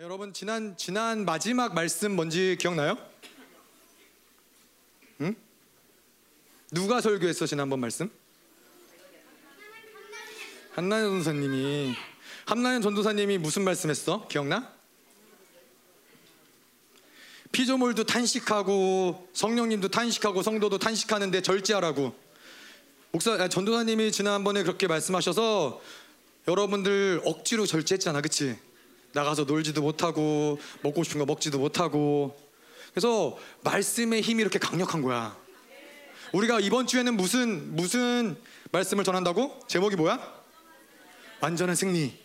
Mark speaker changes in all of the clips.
Speaker 1: 여러분 지난 지난 마지막 말씀 뭔지 기억나요? 응? 누가 설교했어 지난번 말씀? 한나연 전도사님이 한나연 전도사님이 무슨 말씀했어? 기억나? 피조물도 탄식하고 성령님도 탄식하고 성도도 탄식하는데 절제하라고 목사 아, 전도사님이 지난번에 그렇게 말씀하셔서 여러분들 억지로 절제했잖아, 그치? 나가서 놀지도 못하고 먹고 싶은 거 먹지도 못하고 그래서 말씀의 힘이 이렇게 강력한 거야. 우리가 이번 주에는 무슨 무슨 말씀을 전한다고? 제목이 뭐야? 완전한 승리.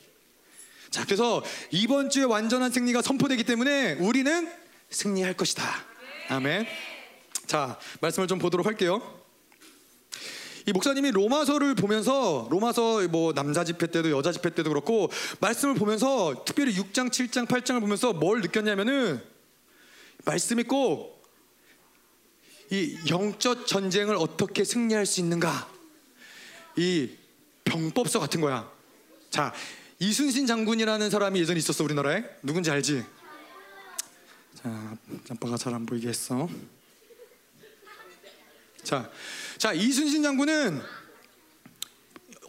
Speaker 1: 자, 그래서 이번 주에 완전한 승리가 선포되기 때문에 우리는 승리할 것이다. 아멘. 자, 말씀을 좀 보도록 할게요. 이 목사님이 로마서를 보면서 로마서 뭐 남자 집회 때도 여자 집회 때도 그렇고 말씀을 보면서 특별히 6장, 7장, 8장을 보면서 뭘 느꼈냐면은 말씀이 꼭 이 영적 전쟁을 어떻게 승리할 수 있는가 이 병법서 같은 거야. 자, 이순신 장군이라는 사람이 예전에 있었어 우리나라에 누군지 알지? 자, 아빠가 잘 안 보이게 했어. 자, 자 이순신 장군은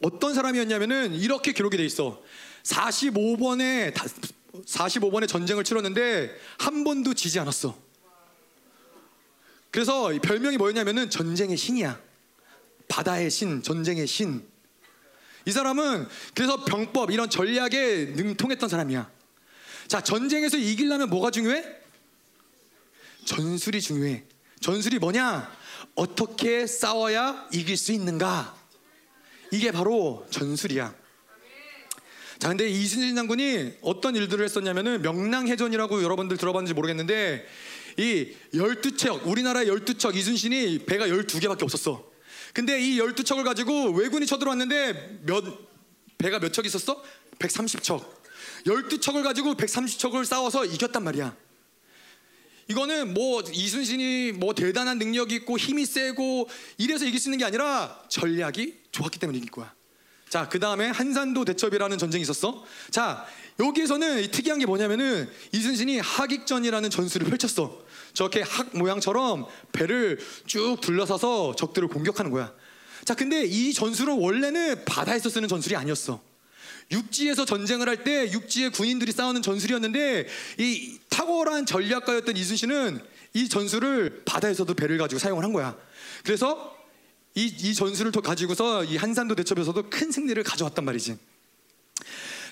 Speaker 1: 어떤 사람이었냐면은 이렇게 기록이 돼 있어. 45번에 45번의 전쟁을 치렀는데 한 번도 지지 않았어. 그래서 별명이 뭐였냐면은 전쟁의 신이야. 바다의 신, 전쟁의 신. 이 사람은 그래서 병법 이런 전략에 능통했던 사람이야. 자, 전쟁에서 이기려면 뭐가 중요해? 전술이 중요해. 전술이 뭐냐? 어떻게 싸워야 이길 수 있는가? 이게 바로 전술이야. 자, 근데 이순신 장군이 어떤 일들을 했었냐면은 명랑해전이라고 여러분들 들어봤는지 모르겠는데 이 12척, 우리나라 12척 이순신이 배가 12개밖에 없었어. 근데 이 12척을 가지고 왜군이 쳐들어왔는데 몇 배가 몇 척 있었어? 130척. 12척을 가지고 130척을 싸워서 이겼단 말이야. 이거는 뭐 이순신이 뭐 대단한 능력이 있고 힘이 세고 이래서 이길 수 있는 게 아니라 전략이 좋았기 때문에 이길 거야. 자, 그 다음에 한산도 대첩이라는 전쟁이 있었어. 자, 여기에서는 특이한 게 뭐냐면은 이순신이 하익전이라는 전술을 펼쳤어. 저렇게 학 모양처럼 배를 쭉 둘러서서 적들을 공격하는 거야. 자, 근데 이 전술은 원래는 바다에서 쓰는 전술이 아니었어. 육지에서 전쟁을 할 때 육지의 군인들이 싸우는 전술이었는데 이 탁월한 전략가였던 이순신은 이 전술을 바다에서도 배를 가지고 사용을 한 거야. 그래서 이, 이 전술을 더 가지고서 이 한산도 대첩에서도 큰 승리를 가져왔단 말이지.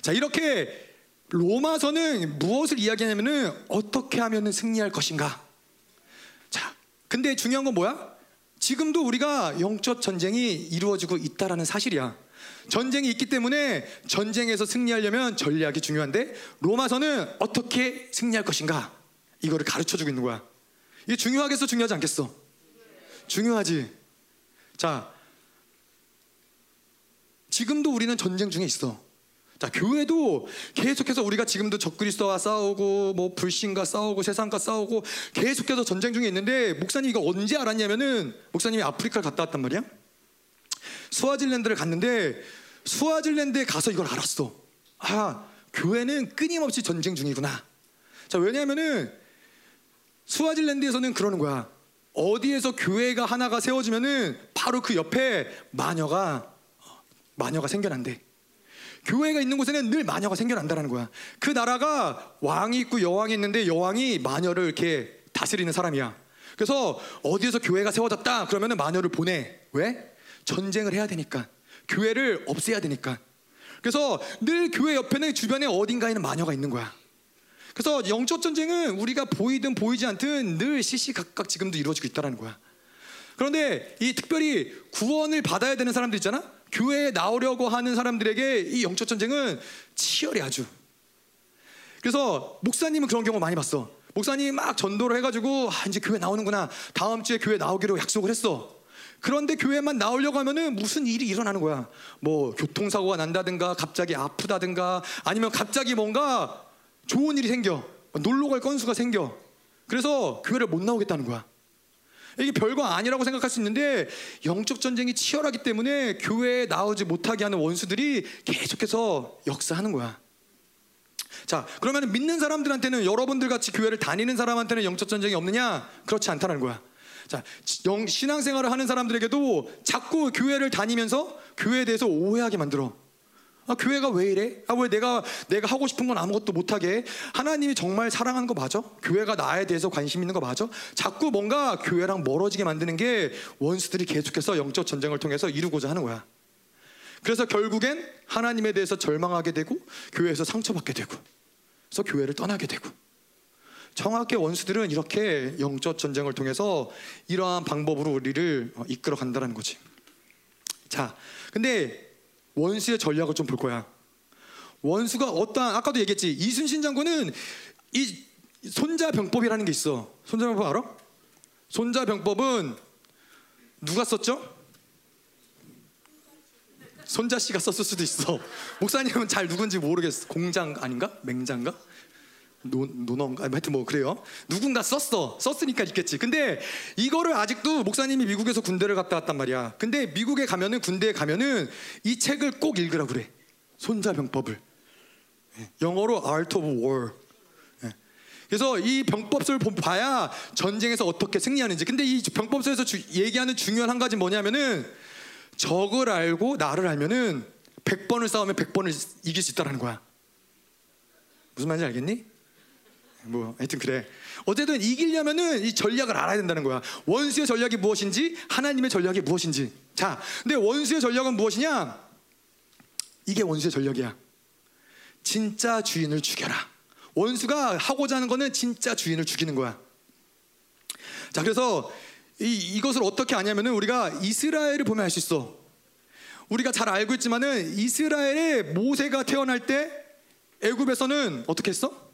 Speaker 1: 자, 이렇게 로마서는 무엇을 이야기하냐면은 어떻게 하면은 승리할 것인가. 자, 근데 중요한 건 뭐야? 지금도 우리가 영적 전쟁이 이루어지고 있다라는 사실이야. 전쟁이 있기 때문에 전쟁에서 승리하려면 전략이 중요한데 로마서는 어떻게 승리할 것인가 이거를 가르쳐 주고 있는 거야. 이게 중요하겠어, 중요하지 않겠어? 중요하지. 자, 지금도 우리는 전쟁 중에 있어. 자, 교회도 계속해서 우리가 지금도 적그리스도와 싸우고 뭐 불신과 싸우고 세상과 싸우고 계속해서 전쟁 중에 있는데 목사님 이거 언제 알았냐면은 목사님이 아프리카를 갔다 왔단 말이야. 스와질랜드를 갔는데 스와질랜드에 가서 이걸 알았어. 아, 교회는 끊임없이 전쟁 중이구나. 자, 왜냐하면은 스와질랜드에서는 그러는 거야. 어디에서 교회가 하나가 세워지면은 바로 그 옆에 마녀가 마녀가 생겨난대. 교회가 있는 곳에는 늘 마녀가 생겨난다는 거야. 그 나라가 왕이 있고 여왕이 있는데 여왕이 마녀를 이렇게 다스리는 사람이야. 그래서 어디에서 교회가 세워졌다 그러면은 마녀를 보내. 왜? 전쟁을 해야 되니까. 교회를 없애야 되니까. 그래서 늘 교회 옆에는 주변에 어딘가에는 마녀가 있는 거야. 그래서 영적 전쟁은 우리가 보이든 보이지 않든 늘 시시각각 지금도 이루어지고 있다는 거야. 그런데 이 특별히 구원을 받아야 되는 사람들 있잖아. 교회에 나오려고 하는 사람들에게 이 영적 전쟁은 치열해 아주. 그래서 목사님은 그런 경우 많이 봤어. 목사님이 막 전도를 해가지고 아, 이제 교회 나오는구나. 다음 주에 교회 나오기로 약속을 했어. 그런데 교회만 나오려고 하면은 무슨 일이 일어나는 거야. 뭐 교통사고가 난다든가 갑자기 아프다든가 아니면 갑자기 뭔가 좋은 일이 생겨. 놀러 갈 건수가 생겨. 그래서 교회를 못 나오겠다는 거야. 이게 별거 아니라고 생각할 수 있는데 영적 전쟁이 치열하기 때문에 교회에 나오지 못하게 하는 원수들이 계속해서 역사하는 거야. 자, 그러면 믿는 사람들한테는 여러분들 같이 교회를 다니는 사람한테는 영적 전쟁이 없느냐? 그렇지 않다는 거야. 자, 영, 신앙생활을 하는 사람들에게도 자꾸 교회를 다니면서 교회에 대해서 오해하게 만들어. 아, 교회가 왜 이래? 아, 왜 내가 내가 하고 싶은 건 아무것도 못 하게? 하나님이 정말 사랑하는 거 맞아? 교회가 나에 대해서 관심 있는 거 맞아? 자꾸 뭔가 교회랑 멀어지게 만드는 게 원수들이 계속해서 영적 전쟁을 통해서 이루고자 하는 거야. 그래서 결국엔 하나님에 대해서 절망하게 되고 교회에서 상처받게 되고 그래서 교회를 떠나게 되고 정확히 원수들은 이렇게 영적 전쟁을 통해서 이러한 방법으로 우리를 어, 이끌어 간다는 거지. 자, 근데 원수의 전략을 좀 볼 거야. 원수가 어떠한 아까도 얘기했지 이순신 장군은 이 손자병법이라는 게 있어. 손자병법 알아? 손자병법은 누가 썼죠? 손자 씨가 썼을 수도 있어. 목사님은 잘 누군지 모르겠어. 공자 아닌가? 맹잔가? 노, 논어인가? 하여튼 뭐 그래요. 누군가 썼어. 썼으니까 있겠지. 근데 이거를 아직도 목사님이 미국에서 군대를 갔다 왔단 말이야. 근데 미국에 가면은 군대에 가면은 이 책을 꼭 읽으라 그래. 손자병법을. 예, 영어로 Art of War. 예. 그래서 이 병법서를 봐야 전쟁에서 어떻게 승리하는지. 근데 이 병법서에서 주, 얘기하는 중요한 한 가지 뭐냐면은 적을 알고 나를 알면은 100번을 싸우면 100번을 이길 수 있다라는 거야. 무슨 말인지 알겠니? 뭐 하여튼 그래. 어쨌든 이기려면은 이 전략을 알아야 된다는 거야. 원수의 전략이 무엇인지 하나님의 전략이 무엇인지. 자, 근데 원수의 전략은 무엇이냐? 이게 원수의 전략이야. 진짜 주인을 죽여라. 원수가 하고자 하는 거는 진짜 주인을 죽이는 거야. 자, 그래서 이, 이것을 어떻게 아냐면은 우리가 이스라엘을 보면 알 수 있어. 우리가 잘 알고 있지만은 이스라엘의 모세가 태어날 때 애굽에서는 어떻게 했어?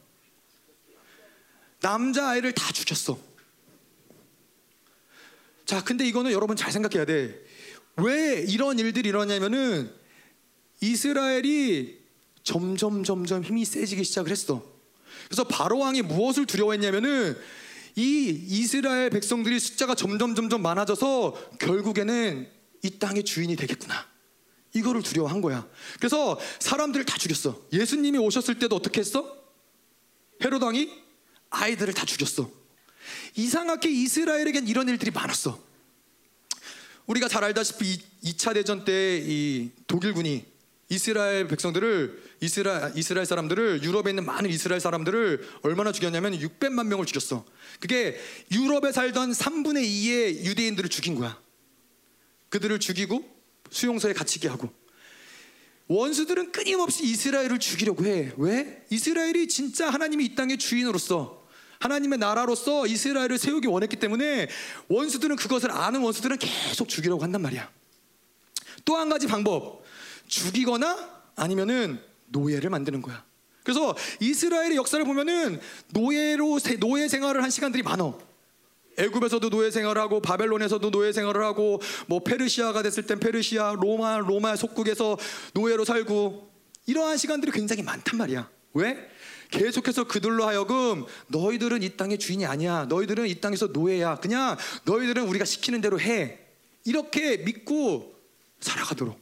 Speaker 1: 남자 아이를 다 죽였어. 자, 근데 이거는 여러분 잘 생각해야 돼. 왜 이런 일들이 일어나냐면은 이스라엘이 점점 점점 힘이 세지기 시작을 했어. 그래서 바로 왕이 무엇을 두려워했냐면은 이 이스라엘 백성들이 숫자가 점점 점점 많아져서 결국에는 이 땅의 주인이 되겠구나. 이거를 두려워한 거야. 그래서 사람들을 다 죽였어. 예수님이 오셨을 때도 어떻게 했어? 헤롯 왕이 아이들을 다 죽였어. 이상하게 이스라엘에겐 이런 일들이 많았어. 우리가 잘 알다시피 2차 대전 때 이 독일군이 이스라엘 백성들을 이스라, 이스라엘 사람들을 유럽에 있는 많은 이스라엘 사람들을 얼마나 죽였냐면 600만 명을 죽였어. 그게 유럽에 살던 3분의 2의 유대인들을 죽인 거야. 그들을 죽이고 수용소에 갇히게 하고 원수들은 끊임없이 이스라엘을 죽이려고 해. 왜? 이스라엘이 진짜 하나님이 이 땅의 주인으로서 하나님의 나라로서 이스라엘을 세우기 원했기 때문에 원수들은 그것을 아는 원수들은 계속 죽이려고 한단 말이야. 또 한 가지 방법. 죽이거나 아니면은 노예를 만드는 거야. 그래서 이스라엘의 역사를 보면은 노예로 노예 생활을 한 시간들이 많어. 애굽에서도 노예 생활을 하고 바벨론에서도 노예 생활을 하고 뭐 페르시아가 됐을 땐 페르시아, 로마, 로마 속국에서 노예로 살고 이러한 시간들이 굉장히 많단 말이야. 왜? 계속해서 그들로 하여금 너희들은 이 땅의 주인이 아니야. 너희들은 이 땅에서 노예야. 그냥 너희들은 우리가 시키는 대로 해. 이렇게 믿고 살아가도록.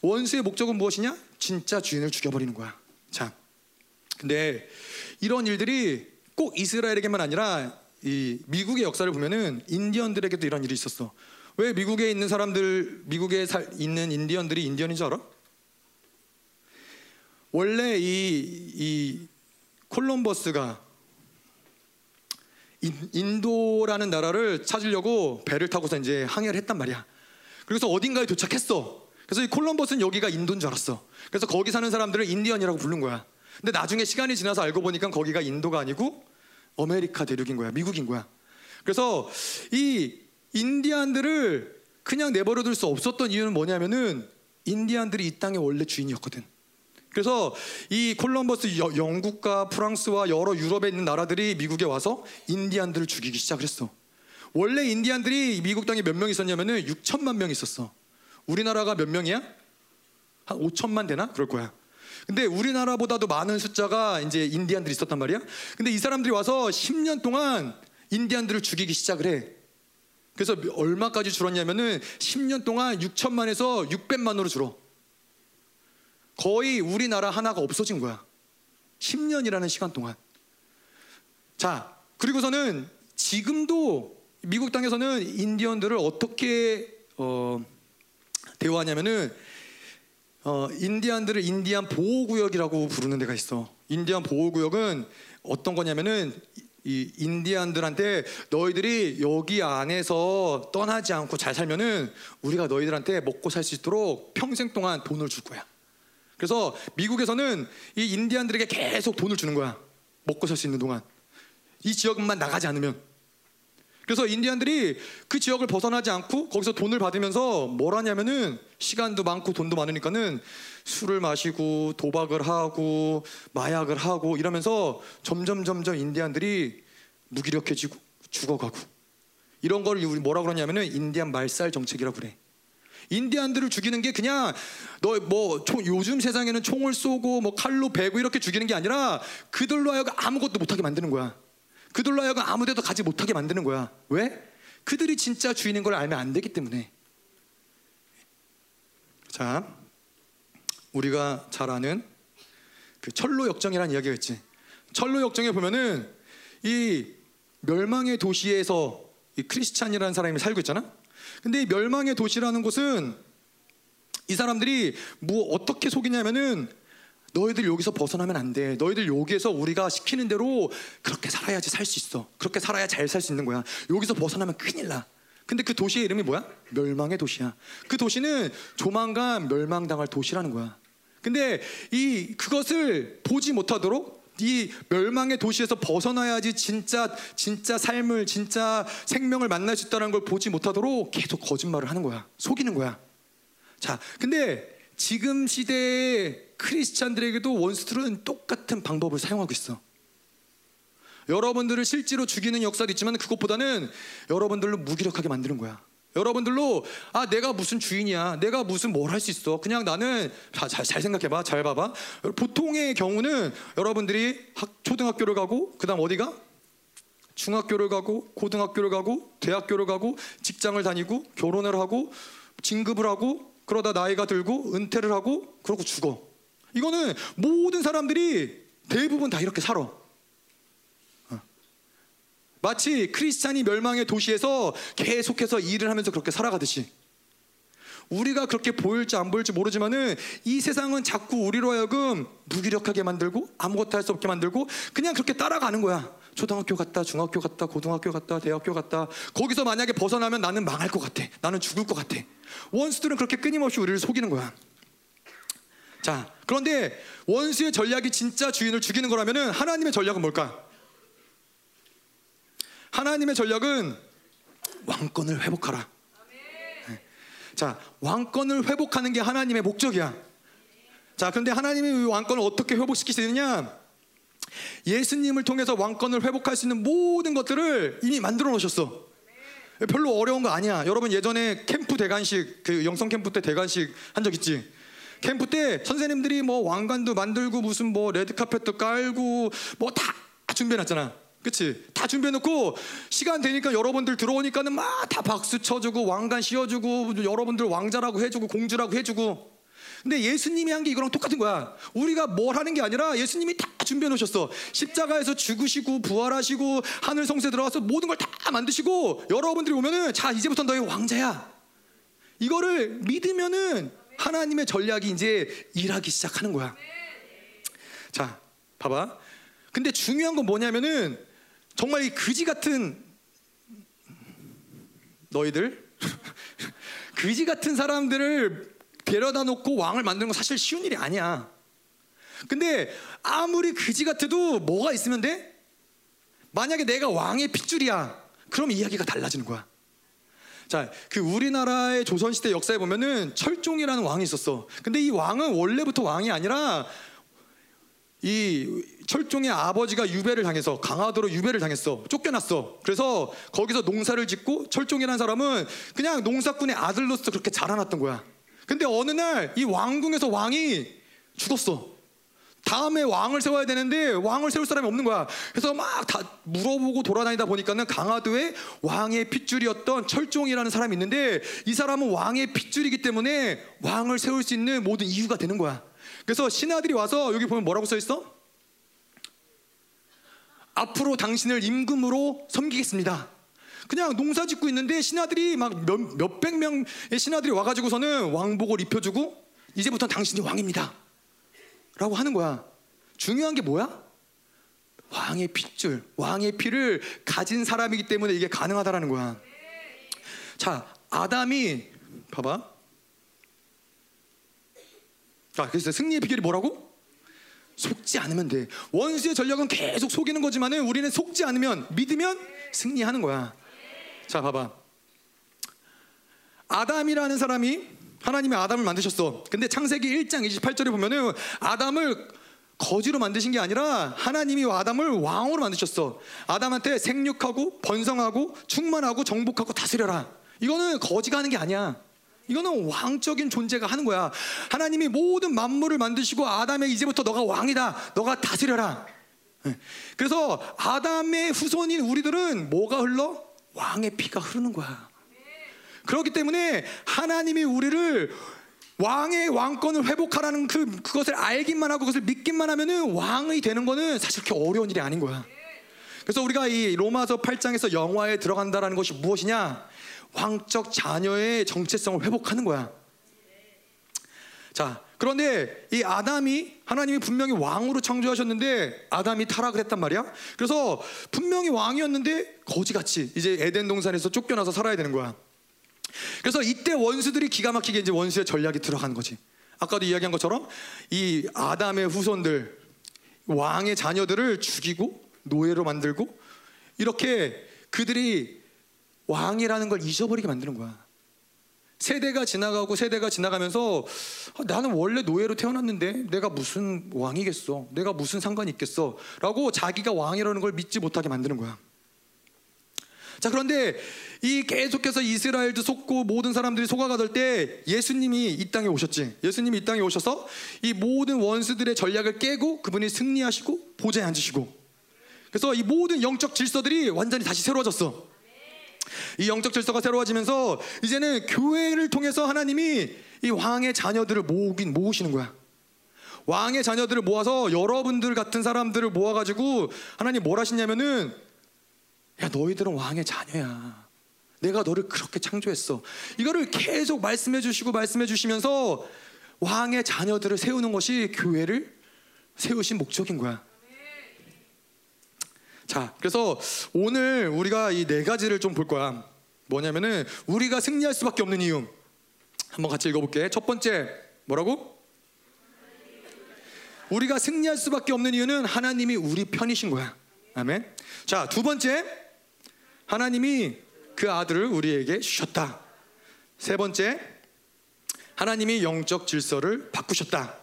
Speaker 1: 원수의 목적은 무엇이냐? 진짜 주인을 죽여버리는 거야. 자, 근데 이런 일들이 꼭 이스라엘에게만 아니라 이 미국의 역사를 보면은 인디언들에게도 이런 일이 있었어. 왜 미국에 있는 사람들, 미국에 살, 있는 인디언들이 인디언인 줄 알아? 원래 이, 이 콜럼버스가 인도라는 나라를 찾으려고 배를 타고서 이제 항해를 했단 말이야. 그래서 어딘가에 도착했어. 그래서 이 콜럼버스는 여기가 인도인 줄 알았어. 그래서 거기 사는 사람들을 인디언이라고 부른 거야. 근데 나중에 시간이 지나서 알고 보니까 거기가 인도가 아니고 아메리카 대륙인 거야. 미국인 거야. 그래서 이 인디안들을 그냥 내버려 둘 수 없었던 이유는 뭐냐면은 인디안들이 이 땅의 원래 주인이었거든. 그래서 이 콜럼버스 여, 영국과 프랑스와 여러 유럽에 있는 나라들이 미국에 와서 인디안들을 죽이기 시작을 했어. 원래 인디안들이 미국 땅에 몇 명 있었냐면은 6천만 명 있었어. 우리나라가 몇 명이야? 한 5천만 되나? 그럴 거야. 근데 우리나라보다도 많은 숫자가 이제 인디안들이 있었단 말이야. 근데 이 사람들이 와서 10년 동안 인디안들을 죽이기 시작을 해. 그래서 얼마까지 줄었냐면은 10년 동안 6천만에서 600만으로 줄어. 거의 우리나라 하나가 없어진 거야. 10년이라는 시간 동안. 자, 그리고서는 지금도 미국 땅에서는 인디언들을 어떻게 어, 대우하냐면은 어, 인디안들을 인디안 보호구역이라고 부르는 데가 있어. 인디안 보호구역은 어떤 거냐면은 이 인디안들한테 너희들이 여기 안에서 떠나지 않고 잘 살면은 우리가 너희들한테 먹고 살 수 있도록 평생 동안 돈을 줄 거야. 그래서 미국에서는 이 인디안들에게 계속 돈을 주는 거야. 먹고 살 수 있는 동안. 이 지역만 나가지 않으면. 그래서 인디안들이 그 지역을 벗어나지 않고 거기서 돈을 받으면서 뭘 하냐면은 시간도 많고 돈도 많으니까는 술을 마시고 도박을 하고 마약을 하고 이러면서 점점 점점 인디안들이 무기력해지고 죽어가고 이런 걸 우리 뭐라 그러냐면은 인디안 말살 정책이라고 그래. 인디안들을 죽이는 게 그냥 너 뭐 요즘 세상에는 총을 쏘고 뭐 칼로 베고 이렇게 죽이는 게 아니라 그들로 하여금 아무것도 못하게 만드는 거야. 그들로 하여금 아무데도 가지 못하게 만드는 거야. 왜? 그들이 진짜 주인인 걸 알면 안 되기 때문에. 자, 우리가 잘 아는 그 철로 역정이라는 이야기가 있지. 철로 역정에 보면은 이 멸망의 도시에서 이 크리스찬이라는 사람이 살고 있잖아. 근데 이 멸망의 도시라는 곳은 이 사람들이 뭐 어떻게 속이냐면은 너희들 여기서 벗어나면 안 돼. 너희들 여기에서 우리가 시키는 대로 그렇게 살아야지 살 수 있어. 그렇게 살아야 잘 살 수 있는 거야. 여기서 벗어나면 큰일 나. 근데 그 도시의 이름이 뭐야? 멸망의 도시야. 그 도시는 조만간 멸망당할 도시라는 거야. 근데 이 그것을 보지 못하도록 이 멸망의 도시에서 벗어나야지 진짜 진짜 삶을 진짜 생명을 만날 수 있다는 걸 보지 못하도록 계속 거짓말을 하는 거야. 속이는 거야. 자, 근데 지금 시대의 크리스찬들에게도 원수들은 똑같은 방법을 사용하고 있어. 여러분들을 실제로 죽이는 역사도 있지만 그것보다는 여러분들로 무기력하게 만드는 거야. 여러분들로 아 내가 무슨 주인이야? 내가 무슨 뭘 할 수 있어? 그냥 나는 자, 잘, 잘 생각해봐. 잘 봐봐. 보통의 경우는 여러분들이 학, 초등학교를 가고 그 다음 어디가? 중학교를 가고 고등학교를 가고 대학교를 가고 직장을 다니고 결혼을 하고 진급을 하고 그러다 나이가 들고 은퇴를 하고 그러고 죽어. 이거는 모든 사람들이 대부분 다 이렇게 살아. 어. 마치 크리스찬이 멸망의 도시에서 계속해서 일을 하면서 그렇게 살아가듯이 우리가 그렇게 보일지 안 보일지 모르지만은 이 세상은 자꾸 우리로 하여금 무기력하게 만들고 아무것도 할 수 없게 만들고 그냥 그렇게 따라가는 거야. 초등학교 갔다, 중학교 갔다, 고등학교 갔다, 대학교 갔다. 거기서 만약에 벗어나면 나는 망할 것 같아. 나는 죽을 것 같아. 원수들은 그렇게 끊임없이 우리를 속이는 거야. 자, 그런데 원수의 전략이 진짜 주인을 죽이는 거라면은 하나님의 전략은 뭘까? 하나님의 전략은 왕권을 회복하라. 네. 자, 왕권을 회복하는 게 하나님의 목적이야. 자, 그런데 하나님이 왕권을 어떻게 회복시키시느냐? 예수님을 통해서 왕권을 회복할 수 있는 모든 것들을 이미 만들어 놓으셨어. 별로 어려운 거 아니야. 여러분 예전에 캠프 대관식 그 영성 캠프 때 대관식 한 적 있지? 캠프 때 선생님들이 뭐 왕관도 만들고 무슨 뭐 레드 카펫도 깔고 뭐 다 준비해 놨잖아. 그치? 다 준비해놓고 시간 되니까 여러분들 들어오니까는 막 다 박수 쳐주고 왕관 씌워주고 여러분들 왕자라고 해주고 공주라고 해주고 근데 예수님이 한 게 이거랑 똑같은 거야. 우리가 뭘 하는 게 아니라 예수님이 다 준비해 놓으셨어. 십자가에서 죽으시고 부활하시고 하늘 성세 들어가서 모든 걸 다 만드시고 여러분들이 오면은 자 이제부터 너희 왕자야. 이거를 믿으면은 하나님의 전략이 이제 일하기 시작하는 거야. 자, 봐봐. 근데 중요한 건 뭐냐면은 정말 이 그지 같은 너희들 그지 같은 사람들을 데려다 놓고 왕을 만드는 건 사실 쉬운 일이 아니야. 근데 아무리 그지 같아도 뭐가 있으면 돼? 만약에 내가 왕의 핏줄이야. 그럼 이야기가 달라지는 거야. 자, 그 우리나라의 조선시대 역사에 보면은 철종이라는 왕이 있었어. 근데 이 왕은 원래부터 왕이 아니라 이 철종의 아버지가 유배를 당해서 강화도로 유배를 당했어. 쫓겨났어. 그래서 거기서 농사를 짓고 철종이라는 사람은 그냥 농사꾼의 아들로서 그렇게 자라났던 거야. 근데 어느 날 이 왕궁에서 왕이 죽었어. 다음에 왕을 세워야 되는데 왕을 세울 사람이 없는 거야. 그래서 막 다 물어보고 돌아다니다 보니까는 강화도에 왕의 핏줄이었던 철종이라는 사람이 있는데 이 사람은 왕의 핏줄이기 때문에 왕을 세울 수 있는 모든 이유가 되는 거야. 그래서 신하들이 와서 여기 보면 뭐라고 써 있어? 앞으로 당신을 임금으로 섬기겠습니다. 그냥 농사 짓고 있는데 신하들이 막 몇, 몇백 명의 신하들이 와가지고서는 왕복을 입혀주고 이제부터 당신이 왕입니다. 라고 하는 거야. 중요한 게 뭐야? 왕의 핏줄, 왕의 피를 가진 사람이기 때문에 이게 가능하다라는 거야. 자, 아담이 봐봐. 자, 그래서 승리의 비결이 뭐라고? 속지 않으면 돼. 원수의 전략은 계속 속이는 거지만은 우리는 속지 않으면 믿으면 승리하는 거야. 자, 봐봐. 아담이라는 사람이 하나님이 아담을 만드셨어. 근데 창세기 1장 28절에 보면은 아담을 거지로 만드신 게 아니라 하나님이 아담을 왕으로 만드셨어. 아담한테 생육하고 번성하고 충만하고 정복하고 다스려라. 이거는 거지가 하는 게 아니야. 이거는 왕적인 존재가 하는 거야. 하나님이 모든 만물을 만드시고 아담에 이제부터 너가 왕이다. 너가 다스려라. 예. 그래서 아담의 후손인 우리들은 뭐가 흘러? 왕의 피가 흐르는 거야. 그렇기 때문에 하나님이 우리를 왕의 왕권을 회복하라는 그 그것을 알기만 하고 그것을 믿기만 하면은 왕이 되는 거는 사실 그렇게 어려운 일이 아닌 거야. 그래서 우리가 이 로마서 8장에서 영화에 들어간다라는 것이 무엇이냐? 왕적 자녀의 정체성을 회복하는 거야. 자, 그런데 이 아담이 하나님이 분명히 왕으로 창조하셨는데 아담이 타락을 했단 말이야. 그래서 분명히 왕이었는데 거지같이 이제 에덴 동산에서 쫓겨나서 살아야 되는 거야. 그래서 이때 원수들이 기가 막히게 이제 원수의 전략이 들어가는 거지. 아까도 이야기한 것처럼 이 아담의 후손들 왕의 자녀들을 죽이고 노예로 만들고 이렇게 그들이 왕이라는 걸 잊어버리게 만드는 거야. 세대가 지나가고 세대가 지나가면서 아, 나는 원래 노예로 태어났는데 내가 무슨 왕이겠어? 내가 무슨 상관이 있겠어? 라고 자기가 왕이라는 걸 믿지 못하게 만드는 거야. 자, 그런데 이 계속해서 이스라엘도 속고 모든 사람들이 속아가던 때 예수님이 이 땅에 오셨지. 예수님이 이 땅에 오셔서 이 모든 원수들의 전략을 깨고 그분이 승리하시고 보좌에 앉으시고 그래서 이 모든 영적 질서들이 완전히 다시 새로워졌어. 이 영적 질서가 새로워지면서 이제는 교회를 통해서 하나님이 이 왕의 자녀들을 모으긴 모으시는 거야. 왕의 자녀들을 모아서 여러분들 같은 사람들을 모아가지고 하나님 뭘 하시냐면은 야 너희들은 왕의 자녀야. 내가 너를 그렇게 창조했어. 이거를 계속 말씀해 주시고 말씀해 주시면서 왕의 자녀들을 세우는 것이 교회를 세우신 목적인 거야. 자, 그래서 오늘 우리가 이 네 가지를 좀 볼 거야. 뭐냐면은 우리가 승리할 수밖에 없는 이유. 한번 같이 읽어볼게. 첫 번째 뭐라고? 우리가 승리할 수밖에 없는 이유는 하나님이 우리 편이신 거야. 아멘. 자, 두 번째 하나님이 그 아들을 우리에게 주셨다. 세 번째 하나님이 영적 질서를 바꾸셨다.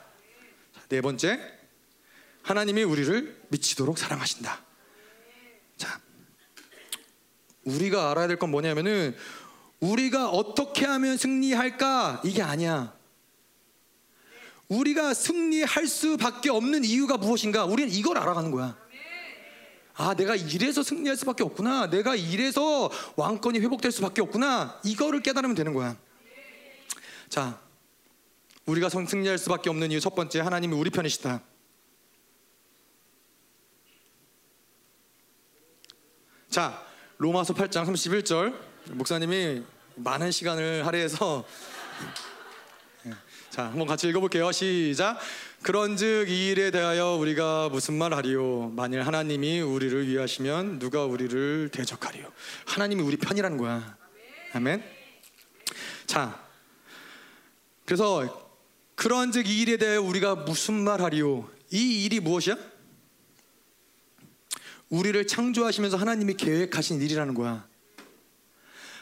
Speaker 1: 네 번째 하나님이 우리를 미치도록 사랑하신다. 자, 우리가 알아야 될 건 뭐냐면은 우리가 어떻게 하면 승리할까 이게 아니야. 우리가 승리할 수밖에 없는 이유가 무엇인가? 우리는 이걸 알아가는 거야. 아, 내가 이래서 승리할 수밖에 없구나. 내가 이래서 왕권이 회복될 수밖에 없구나. 이거를 깨달으면 되는 거야. 자, 우리가 승리할 수밖에 없는 이유 첫 번째, 하나님이 우리 편이시다. 자, 로마서 8장 31절 목사님이 많은 시간을 할애해서 예, 자, 한번 같이 읽어볼게요. 시작. 그런즉 이 일에 대하여 우리가 무슨 말하리요? 만일 하나님이 우리를 위하시면 누가 우리를 대적하리요? 하나님이 우리 편이라는 거야. 아멘. 자, 그래서 그런즉 이 일에 대하여 우리가 무슨 말하리요? 이 일이 무엇이야? 우리를 창조하시면서 하나님이 계획하신 일이라는 거야.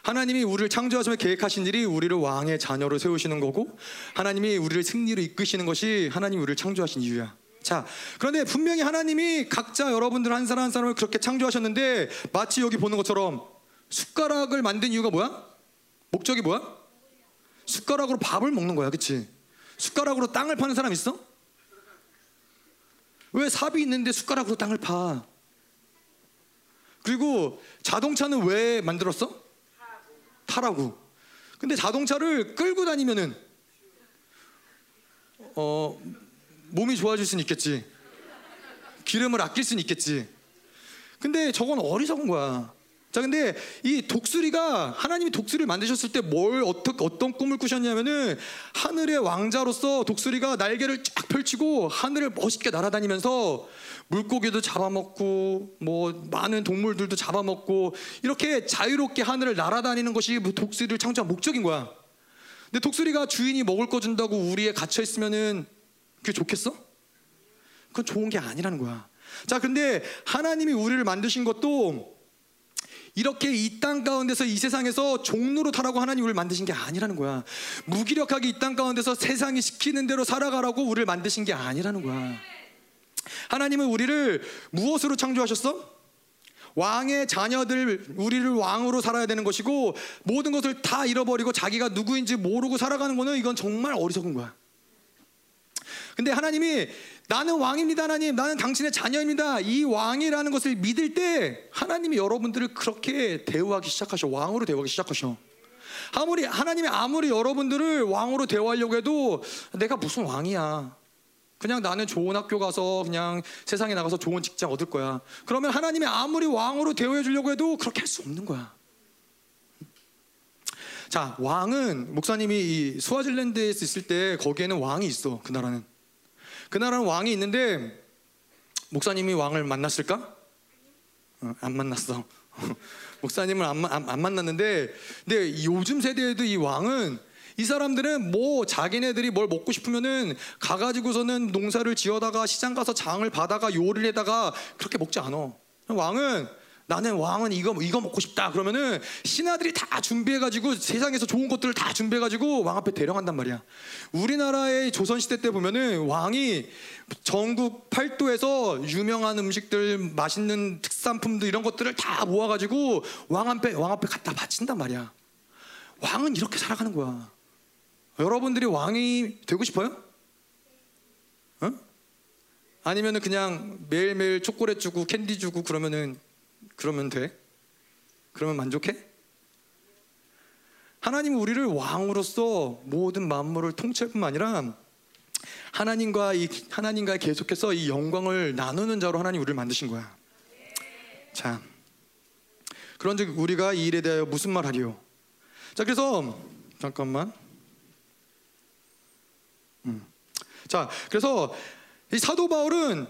Speaker 1: 하나님이 우리를 창조하시며 계획하신 일이 우리를 왕의 자녀로 세우시는 거고 하나님이 우리를 승리로 이끄시는 것이 하나님이 우리를 창조하신 이유야. 자, 그런데 분명히 하나님이 각자 여러분들 한 사람 한 사람을 그렇게 창조하셨는데 마치 여기 보는 것처럼 숟가락을 만든 이유가 뭐야? 목적이 뭐야? 숟가락으로 밥을 먹는 거야, 그치? 숟가락으로 땅을 파는 사람 있어? 왜 삽이 있는데 숟가락으로 땅을 파? 그리고 자동차는 왜 만들었어? 타라고. 근데 자동차를 끌고 다니면은 어 몸이 좋아질 수는 있겠지. 기름을 아낄 수는 있겠지. 근데 저건 어리석은 거야. 자, 근데 이 독수리가 하나님이 독수리를 만드셨을 때 뭘 어떻게 어떤 꿈을 꾸셨냐면은 하늘의 왕자로서 독수리가 날개를 쫙 펼치고 하늘을 멋있게 날아다니면서 물고기도 잡아먹고 뭐 많은 동물들도 잡아먹고 이렇게 자유롭게 하늘을 날아다니는 것이 뭐 독수리를 창조한 목적인 거야. 근데 독수리가 주인이 먹을 거 준다고 우리에 갇혀 있으면은 그게 좋겠어? 그건 좋은 게 아니라는 거야. 자, 근데 하나님이 우리를 만드신 것도 이렇게 이 땅 가운데서 이 세상에서 종로로 타라고 하나님 우리를 만드신 게 아니라는 거야. 무기력하게 이 땅 가운데서 세상이 시키는 대로 살아가라고 우리를 만드신 게 아니라는 거야. 하나님은 우리를 무엇으로 창조하셨어? 왕의 자녀들 우리를 왕으로 살아야 되는 것이고 모든 것을 다 잃어버리고 자기가 누구인지 모르고 살아가는 거는 이건 정말 어리석은 거야. 근데 하나님이 나는 왕입니다, 하나님. 나는 당신의 자녀입니다. 이 왕이라는 것을 믿을 때 하나님이 여러분들을 그렇게 대우하기 시작하셔. 왕으로 대우하기 시작하셔. 아무리 하나님이 아무리 여러분들을 왕으로 대우하려고 해도 내가 무슨 왕이야. 그냥 나는 좋은 학교 가서 그냥 세상에 나가서 좋은 직장 얻을 거야. 그러면 하나님이 아무리 왕으로 대우해 주려고 해도 그렇게 할 수 없는 거야. 자, 왕은 목사님이 이 스와질랜드에 있을 때 거기에는 왕이 있어. 그 나라는. 그 나라는 왕이 있는데 목사님이 왕을 만났을까? 어, 안 만났어. 목사님을 안, 안, 안 만났는데, 근데 요즘 세대에도 이 왕은 이 사람들은 뭐 자기네들이 뭘 먹고 싶으면은 가가지고서는 농사를 지어다가 시장 가서 장을 받아가 요리를 해다가 그렇게 먹지 않아. 왕은 나는 왕은 이거 이거 먹고 싶다 그러면은 신하들이 다 준비해가지고 세상에서 좋은 것들을 다 준비해가지고 왕 앞에 대령한단 말이야. 우리나라의 조선 시대 때 보면은 왕이 전국 팔도에서 유명한 음식들, 맛있는 특산품들 이런 것들을 다 모아가지고 왕 앞에 왕 앞에 갖다 바친단 말이야. 왕은 이렇게 살아가는 거야. 여러분들이 왕이 되고 싶어요? 어? 아니면은 그냥 매일매일 초콜릿 주고 캔디 주고 그러면은 그러면 돼? 그러면 만족해? 하나님은 우리를 왕으로서 모든 만물을 통치할 뿐만 아니라 하나님과 이 하나님과 계속해서 이 영광을 나누는 자로 하나님 우리를 만드신 거야. 자, 그런즉 우리가 이 일에 대하여 무슨 말 하리요? 자, 그래서 잠깐만. 음. 자, 그래서 이 사도 바울은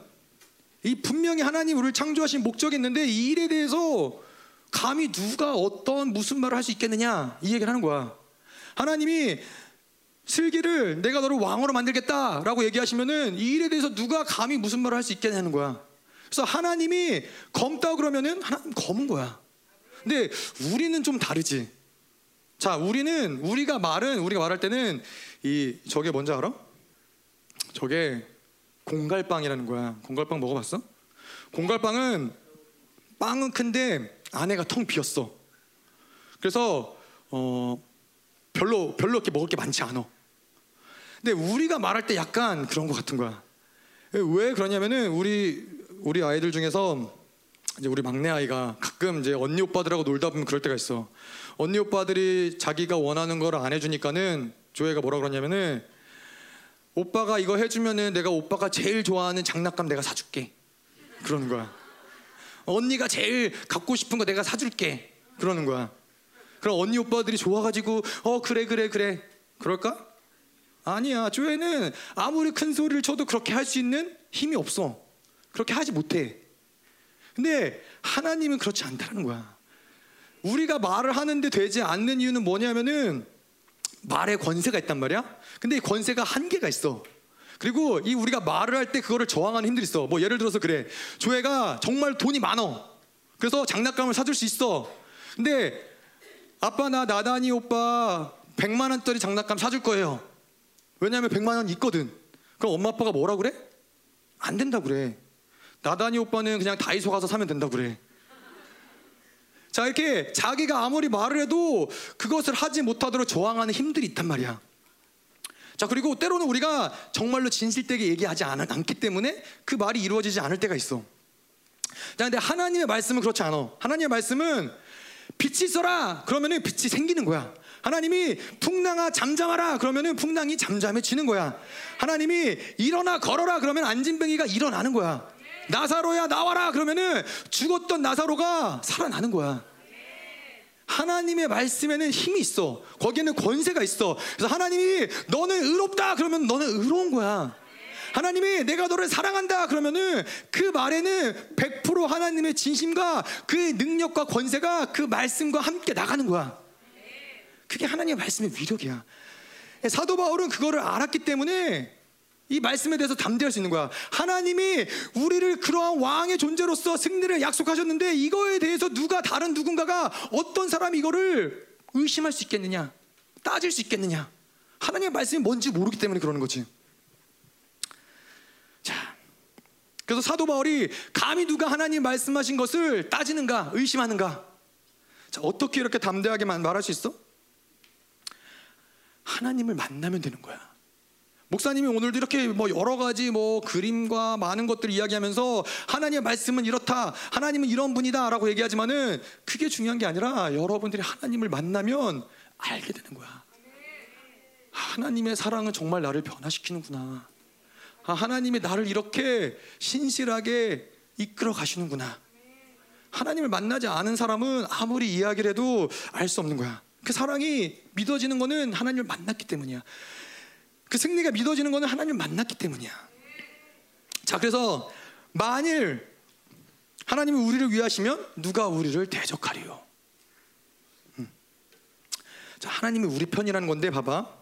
Speaker 1: 이 분명히 하나님 우리를 창조하신 목적이 있는데 이 일에 대해서 감히 누가 어떤 무슨 말을 할 수 있겠느냐 이 얘기를 하는 거야. 하나님이 슬기를 내가 너를 왕으로 만들겠다라고 얘기하시면은 이 일에 대해서 누가 감히 무슨 말을 할 수 있겠냐는 거야. 그래서 하나님이 검다 그러면은 하나님 검은 거야. 근데 우리는 좀 다르지. 자, 우리는 우리가 말은 우리가 말할 때는 이 저게 뭔지 알아? 저게 공갈빵이라는 거야. 공갈빵 먹어봤어? 공갈빵은 빵은 큰데 안에가 텅 비었어. 그래서 어 별로 별로 이렇게 먹을 게 많지 않아. 근데 우리가 말할 때 약간 그런 것 같은 거야. 왜 그러냐면은 우리 우리 아이들 중에서 이제 우리 막내 아이가 가끔 이제 언니 오빠들하고 놀다 보면 그럴 때가 있어. 언니 오빠들이 자기가 원하는 걸 안 해주니까는 조회가 뭐라 그러냐면은 오빠가 이거 해주면은 내가 오빠가 제일 좋아하는 장난감 내가 사줄게. 그러는 거야. 언니가 제일 갖고 싶은 거 내가 사줄게. 그러는 거야. 그럼 언니 오빠들이 좋아가지고 어 그래 그래 그래 그럴까? 아니야. 조회는 아무리 큰 소리를 쳐도 그렇게 할 수 있는 힘이 없어. 그렇게 하지 못해. 근데 하나님은 그렇지 않다는 거야. 우리가 말을 하는데 되지 않는 이유는 뭐냐면은 말에 권세가 있단 말이야. 근데 이 권세가 한계가 있어. 그리고 이 우리가 말을 할 때 그거를 저항하는 힘들이 있어. 뭐 예를 들어서 그래. 조회가 정말 돈이 많어. 그래서 장난감을 사줄 수 있어. 근데 아빠 나 나단이 오빠 100만 원짜리 장난감 사줄 거예요. 왜냐하면 100만 원 있거든. 그럼 엄마 아빠가 뭐라 그래? 안 된다 그래. 나단이 오빠는 그냥 다이소 가서 사면 된다 그래. 자 이렇게 자기가 아무리 말을 해도 그것을 하지 못하도록 저항하는 힘들이 있단 말이야. 자 그리고 때로는 우리가 정말로 진실되게 얘기하지 않, 않기 때문에 그 말이 이루어지지 않을 때가 있어. 자 근데 하나님의 말씀은 그렇지 않아. 하나님의 말씀은 빛이 있어라 그러면은 빛이 생기는 거야. 하나님이 풍랑아 잠잠하라 그러면은 풍랑이 잠잠해지는 거야. 하나님이 일어나 걸어라 그러면 안진뱅이가 일어나는 거야. 나사로야 나와라 그러면은 죽었던 나사로가 살아나는 거야. 하나님의 말씀에는 힘이 있어. 거기에는 권세가 있어. 그래서 하나님이 너는 의롭다 그러면 너는 의로운 거야. 하나님이 내가 너를 사랑한다 그러면은 그 말에는 100% 하나님의 진심과 그 능력과 권세가 그 말씀과 함께 나가는 거야. 그게 하나님의 말씀의 위력이야. 사도 바울은 그거를 알았기 때문에 이 말씀에 대해서 담대할 수 있는 거야. 하나님이 우리를 그러한 왕의 존재로서 승리를 약속하셨는데 이거에 대해서 누가 다른 누군가가 어떤 사람이 이거를 의심할 수 있겠느냐? 따질 수 있겠느냐? 하나님의 말씀이 뭔지 모르기 때문에 그러는 거지. 자. 그래서 사도 바울이 감히 누가 하나님 말씀하신 것을 따지는가, 의심하는가? 자, 어떻게 이렇게 담대하게 말할 수 있어? 하나님을 만나면 되는 거야. 목사님이 오늘도 이렇게 뭐 여러 가지 뭐 그림과 많은 것들을 이야기하면서 하나님의 말씀은 이렇다, 하나님은 이런 분이다라고 얘기하지만은 그게 중요한 게 아니라 여러분들이 하나님을 만나면 알게 되는 거야. 하나님의 사랑은 정말 나를 변화시키는구나. 아, 하나님이 나를 이렇게 신실하게 이끌어 가시는구나. 하나님을 만나지 않은 사람은 아무리 이야기를 해도 알 수 없는 거야. 그 사랑이 믿어지는 거는 하나님을 만났기 때문이야. 그 승리가 믿어지는 것은 하나님을 만났기 때문이야. 자, 그래서 만일 하나님이 우리를 위하시면 누가 우리를 대적하리요? 음. 자, 하나님이 우리 편이라는 건데 봐봐.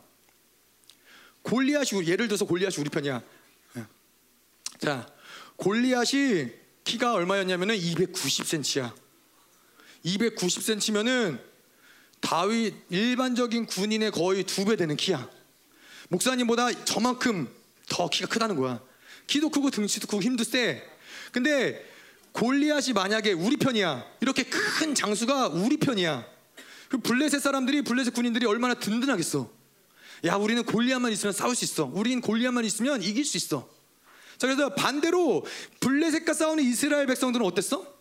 Speaker 1: 골리앗이 예를 들어서 골리앗이 우리 편이야. 예. 자, 골리앗이 키가 얼마였냐면은 290cm야. 290cm면은 다윗 일반적인 군인의 거의 두 배 되는 키야. 목사님보다 저만큼 더 키가 크다는 거야. 키도 크고 등치도 크고 힘도 세. 근데 골리앗이 만약에 우리 편이야. 이렇게 큰 장수가 우리 편이야. 그 블레셋 사람들이 블레셋 군인들이 얼마나 든든하겠어. 야, 우리는 골리앗만 있으면 싸울 수 있어. 우리는 골리앗만 있으면 이길 수 있어. 자, 그래서 반대로 블레셋과 싸우는 이스라엘 백성들은 어땠어?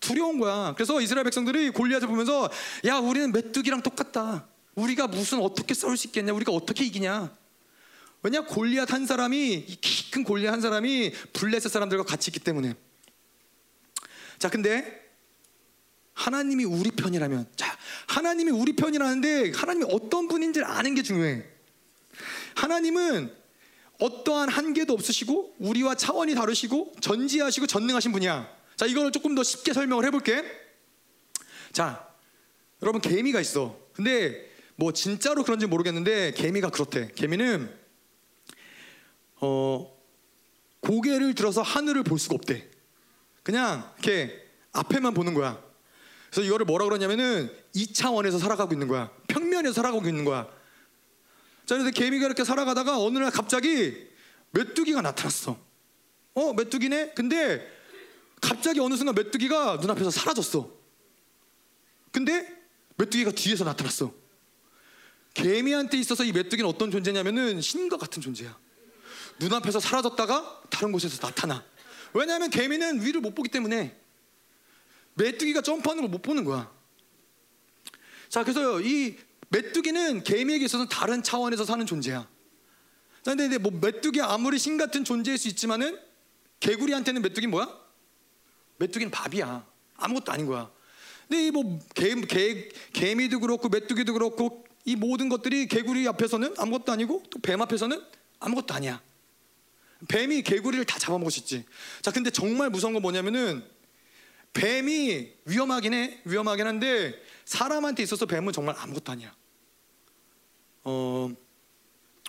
Speaker 1: 두려운 거야. 그래서 이스라엘 백성들이 골리앗을 보면서 야, 우리는 메뚜기랑 똑같다. 우리가 무슨 어떻게 싸울 수 있겠냐? 우리가 어떻게 이기냐? 왜냐 골리앗 한 사람이 키 큰 골리앗 한 사람이 블레셋 사람들과 같이 있기 때문에. 자, 근데 하나님이 우리 편이라면, 자, 하나님이 우리 편이라는데 하나님이 어떤 분인지를 아는 게 중요해. 하나님은 어떠한 한계도 없으시고 우리와 차원이 다르시고 전지하시고 전능하신 분이야. 자, 이거를 조금 더 쉽게 설명을 해볼게. 자, 여러분 개미가 있어. 근데 뭐 진짜로 그런지 모르겠는데 개미가 그렇대. 개미는 어 고개를 들어서 하늘을 볼 수가 없대. 그냥 이렇게 앞에만 보는 거야. 그래서 이거를 뭐라 그러냐면은 2차원에서 살아가고 있는 거야. 평면에서 살아가고 있는 거야. 자, 그래서 개미가 이렇게 살아가다가 어느 날 갑자기 메뚜기가 나타났어. 어, 메뚜기네? 근데 갑자기 어느 순간 메뚜기가 눈앞에서 사라졌어. 근데 메뚜기가 뒤에서 나타났어. 개미한테 있어서 이 메뚜기는 어떤 존재냐면은 신과 같은 존재야. 눈앞에서 사라졌다가 다른 곳에서 나타나. 왜냐하면 개미는 위를 못 보기 때문에 메뚜기가 점프하는 걸 못 보는 거야. 자, 그래서 이 메뚜기는 개미에게 있어서는 다른 차원에서 사는 존재야. 자, 근데 뭐 메뚜기 아무리 신 같은 존재일 수 있지만은 개구리한테는 메뚜기 뭐야? 메뚜기는 밥이야. 아무것도 아닌 거야. 근데 이뭐 개, 개미도 그렇고 메뚜기도 그렇고 이 모든 것들이 개구리 앞에서는 아무것도 아니고 또 뱀 앞에서는 아무것도 아니야. 뱀이 개구리를 다 있지. 자, 근데 정말 무서운 건 뭐냐면은 뱀이 위험하긴 해. 위험하긴 한데 사람한테 있어서 뱀은 정말 아무것도 아니야. 어,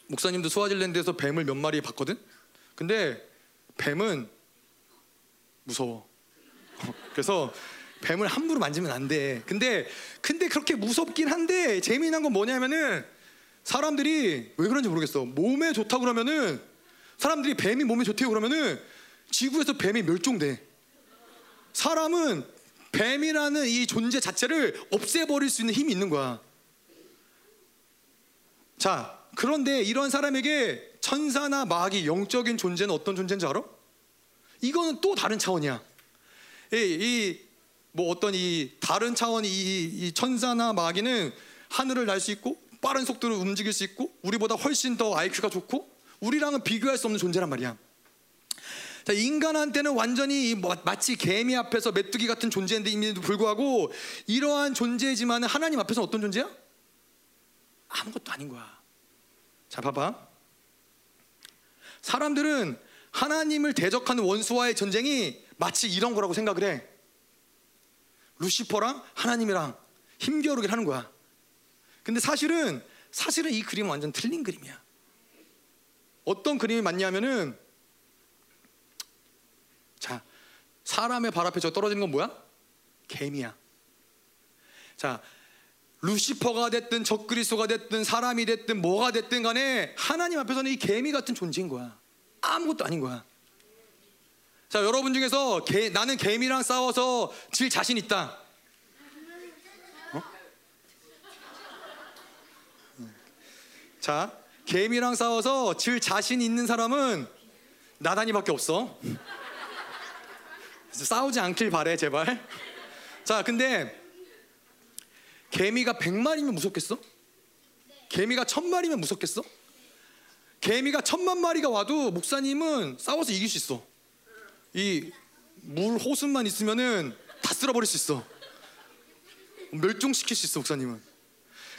Speaker 1: 목사님도 스와질랜드에서 뱀을 몇 마리 봤거든? 근데 뱀은 무서워. 그래서 뱀을 함부로 만지면 안 돼. 근데 근데 그렇게 무섭긴 한데 재미난 건 뭐냐면은 사람들이 왜 그런지 모르겠어. 몸에 좋다 그러면은 사람들이 뱀이 몸에 좋대요 그러면은 지구에서 뱀이 멸종돼. 사람은 뱀이라는 이 존재 자체를 없애버릴 수 있는 힘이 있는 거야. 자, 그런데 이런 사람에게 천사나 마귀, 영적인 존재는 어떤 존재인 줄 알아? 이거는 또 다른 차원이야. 이, 이 뭐 어떤 이 다른 차원 이, 이 천사나 마귀는 하늘을 날 수 있고 빠른 속도로 움직일 수 있고 우리보다 훨씬 더 IQ가 좋고 우리랑은 비교할 수 없는 존재란 말이야. 자, 인간한테는 완전히 뭐 마치 개미 앞에서 메뚜기 같은 존재인데도 불구하고 이러한 존재지만 하나님 앞에서 어떤 존재야? 아무것도 아닌 거야. 자, 봐봐. 사람들은 하나님을 대적하는 원수와의 전쟁이 마치 이런 거라고 생각을 해. 루시퍼랑 하나님이랑 힘겨루기를 하는 거야. 근데 사실은 사실은 이 그림은 완전 틀린 그림이야. 어떤 그림이 맞냐면은 자 사람의 발 앞에 저 떨어지는 건 뭐야? 개미야. 자 루시퍼가 됐든 적그리스도가 됐든 사람이 됐든 뭐가 됐든 간에 하나님 앞에서는 이 개미 같은 존재인 거야. 아무것도 아닌 거야. 자 여러분 중에서 개, 나는 개미랑 싸워서 질 자신 있다. 어? 자 개미랑 싸워서 질 자신 있는 사람은 나단이밖에 없어. 싸우지 않길 바래 제발. 자 근데 개미가 100마리면 무섭겠어? 개미가 1000마리면 무섭겠어? 개미가 천만 마리가 와도 목사님은 싸워서 이길 수 있어. 이 물 호수만 있으면은 다 쓸어버릴 수 있어. 멸종시킬 수 있어 목사님은.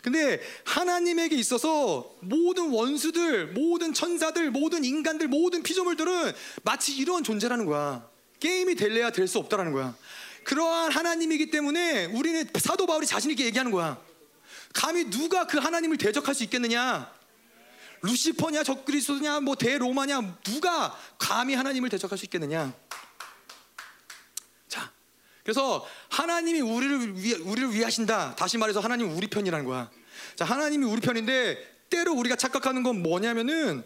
Speaker 1: 근데 하나님에게 있어서 모든 원수들, 모든 천사들, 모든 인간들, 모든 피조물들은 마치 이러한 존재라는 거야. 게임이 될래야 될 수 없다라는 거야. 그러한 하나님이기 때문에 우리는 사도 바울이 자신 있게 얘기하는 거야. 감히 누가 그 하나님을 대적할 수 있겠느냐? 루시퍼냐, 적그리스도냐, 뭐 대로마냐, 누가 감히 하나님을 대적할 수 있겠느냐? 자, 그래서 하나님이 우리를 위 우리를 위하신다. 다시 말해서 하나님은 우리 편이라는 거야. 자, 하나님이 우리 편인데 때로 우리가 착각하는 건 뭐냐면은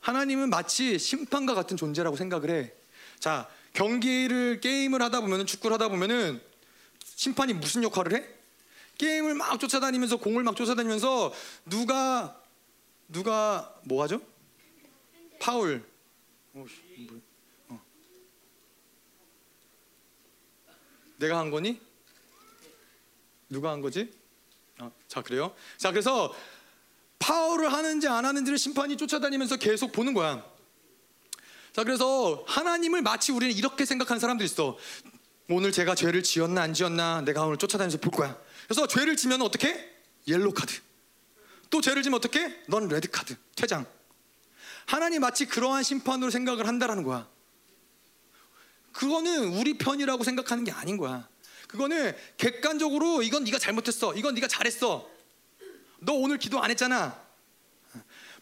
Speaker 1: 하나님은 마치 심판과 같은 존재라고 생각을 해. 자, 경기를 게임을 하다 보면은 축구를 하다 보면은 심판이 무슨 역할을 해? 게임을 막 쫓아다니면서 공을 막 쫓아다니면서 누가 누가 뭐 하죠? 파울. 어, 뭐, 어. 내가 한 거니? 누가 한 거지? 어, 자 그래요. 자 그래서 파울을 하는지 안 하는지를 심판이 쫓아다니면서 계속 보는 거야. 자 그래서 하나님을 마치 우리는 이렇게 생각하는 사람들이 있어. 오늘 제가 죄를 지었나 안 지었나 내가 오늘 쫓아다니면서 볼 거야. 그래서 죄를 지면 어떻게? 옐로 카드. 또 죄를 지면 어떻게? 넌 레드 카드. 퇴장. 하나님 마치 그러한 심판으로 생각을 한다라는 거야. 그거는 우리 편이라고 생각하는 게 아닌 거야. 그거는 객관적으로 이건 네가 잘못했어. 이건 네가 잘했어. 너 오늘 기도 안 했잖아.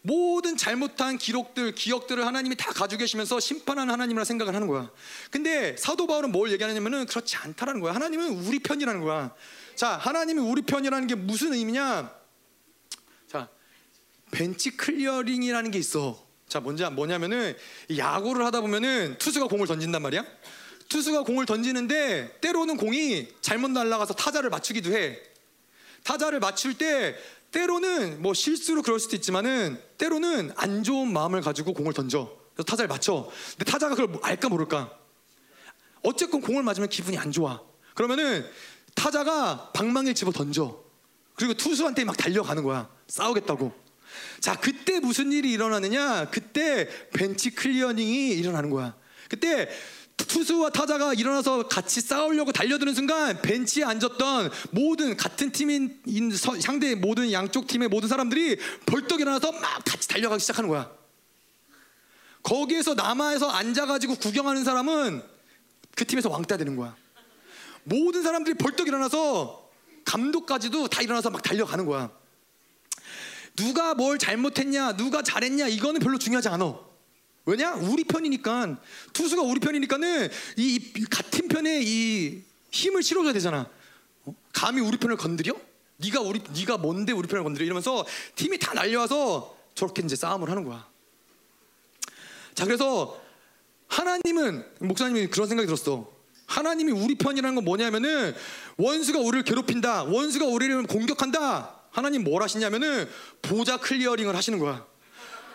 Speaker 1: 모든 잘못한 기록들, 기억들을 하나님이 다 가지고 계시면서 심판하는 하나님이라 생각을 하는 거야. 근데 사도 바울은 뭘 얘기하냐면은 그렇지 않다라는 거야. 하나님은 우리 편이라는 거야. 자, 하나님이 우리 편이라는 게 무슨 의미냐? 자, 벤치 클리어링이라는 게 있어. 자, 뭔지 뭐냐면은 야구를 하다 보면은 투수가 공을 던진단 말이야. 투수가 공을 던지는데 때로는 공이 잘못 날아가서 타자를 맞추기도 해. 타자를 맞출 때 때로는 뭐 실수로 그럴 수도 있지만은 때로는 안 좋은 마음을 가지고 공을 던져. 그래서 타자를 맞춰. 근데 타자가 그걸 알까 모를까? 어쨌건 공을 맞으면 기분이 안 좋아. 그러면은 타자가 방망이를 집어 던져. 그리고 투수한테 막 달려가는 거야. 싸우겠다고. 자, 그때 무슨 일이 일어나느냐? 그때 벤치 클리어링이 일어나는 거야. 그때 투수와 타자가 일어나서 같이 싸우려고 달려드는 순간 벤치에 앉았던 모든 같은 팀인 상대 모든 양쪽 팀의 모든 사람들이 벌떡 일어나서 막 같이 달려가기 시작하는 거야. 거기에서 남아서 앉아가지고 구경하는 사람은 그 팀에서 왕따 되는 거야. 모든 사람들이 벌떡 일어나서 감독까지도 다 일어나서 막 달려가는 거야. 누가 뭘 잘못했냐, 누가 잘했냐, 이거는 별로 중요하지 않아. 왜냐? 우리 편이니까 투수가 우리 편이니까는 이, 이 같은 편에 이 힘을 실어줘야 되잖아. 어? 감히 우리 편을 건드려? 네가 우리 네가 뭔데 우리 편을 건드려? 이러면서 팀이 다 달려와서 저렇게 이제 싸움을 하는 거야. 자, 그래서 하나님은 목사님이 그런 생각이 들었어. 하나님이 우리 편이라는 건 뭐냐면은 원수가 우리를 괴롭힌다. 원수가 우리를 공격한다. 하나님 뭘 하시냐면은 보좌 clearing을 하시는 거야.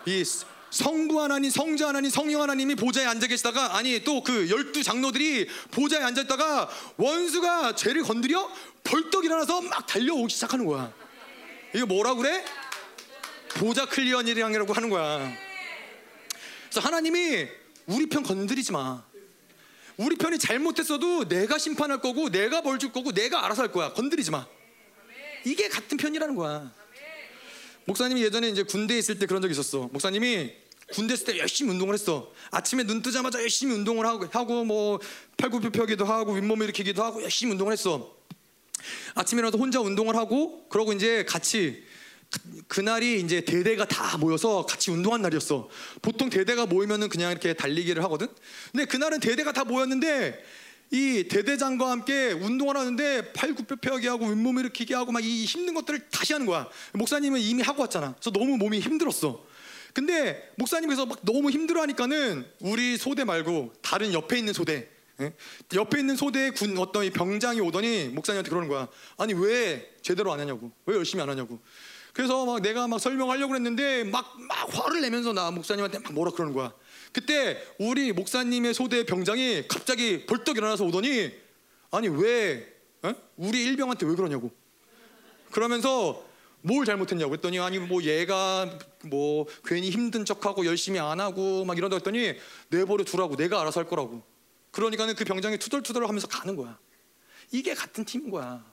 Speaker 1: 이 성부 하나님, 성자 하나님, 성령 하나님이 보좌에 앉아 계시다가 아니 또 그 열두 장로들이 보좌에 앉아 있다가 원수가 쟤를 건드려 벌떡 일어나서 막 달려오기 시작하는 거야. 이게 뭐라 그래? 보좌 clearing이라고 하는 거야. 그래서 하나님이 우리 편 건드리지 마. 우리 편이 잘못했어도 내가 심판할 거고 내가 벌 줄 거고 내가 알아서 할 거야. 건드리지 마. 이게 같은 편이라는 거야. 목사님이 예전에 이제 군대에 있을 때 그런 적이 있었어. 목사님이 군대 있을 때 열심히 운동을 했어. 아침에 눈 뜨자마자 열심히 운동을 하고, 하고 뭐 팔굽혀 펴기도 하고 윗몸 일으키기도 하고 열심히 운동을 했어. 아침에 일어나서 혼자 운동을 하고 그러고 이제 같이 그- 그날이 이제 대대가 다 모여서 같이 운동한 날이었어. 보통 대대가 모이면은 그냥 이렇게 달리기를 하거든. 근데 그날은 대대가 다 모였는데 이 대대장과 함께 운동을 하는데 팔 굽혀펴기 하고 윗몸 일으키기 하고 막 이 힘든 것들을 다시 하는 거야. 목사님은 이미 하고 왔잖아. 그래서 너무 몸이 힘들었어. 근데 목사님께서 막 너무 힘들어하니까는 우리 소대 말고 다른 옆에 있는 소대 예? 옆에 있는 소대의 군 어떤 이 병장이 오더니 목사님한테 그러는 거야. 아니 왜 제대로 안 하냐고. 왜 열심히 안 하냐고. 그래서 막 내가 막 설명하려고 했는데 막, 막 화를 내면서 나 목사님한테 막 뭐라 그러는 거야. 그때 우리 목사님의 소대 병장이 갑자기 벌떡 일어나서 오더니 아니 왜 어? 우리 일병한테 왜 그러냐고. 그러면서 뭘 잘못했냐고 했더니 아니 뭐 얘가 뭐 괜히 힘든 척하고 열심히 안 하고 막 이런다 했더니 내버려 두라고 내가 알아서 할 거라고. 그러니까는 그 병장이 투덜투덜 하면서 가는 거야. 이게 같은 팀인 거야.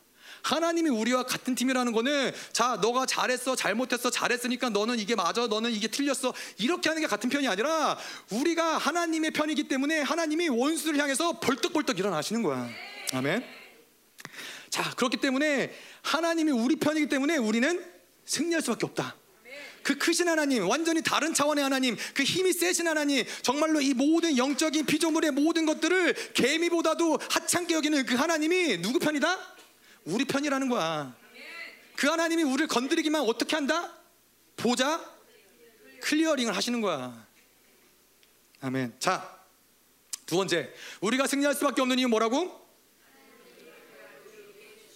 Speaker 1: 하나님이 우리와 같은 팀이라는 거는 자 너가 잘했어 잘못했어 잘했으니까 너는 이게 맞아 너는 이게 틀렸어. 이렇게 하는 게 같은 편이 아니라 우리가 하나님의 편이기 때문에 하나님이 원수를 향해서 벌떡벌떡 일어나시는 거야. 아멘. 자 그렇기 때문에 하나님이 우리 편이기 때문에 우리는 승리할 수밖에 없다. 그 크신 하나님, 완전히 다른 차원의 하나님, 그 힘이 세신 하나님, 정말로 이 모든 영적인 피조물의 모든 것들을 개미보다도 하찮게 여기는 그 하나님이 누구 편이다? 우리 편이라는 거야. 그 하나님이 우리를 건드리기만 어떻게 한다? 보좌 clearing을 하시는 거야. 아멘. 자, 두 번째, 우리가 승리할 수밖에 없는 이유 뭐라고?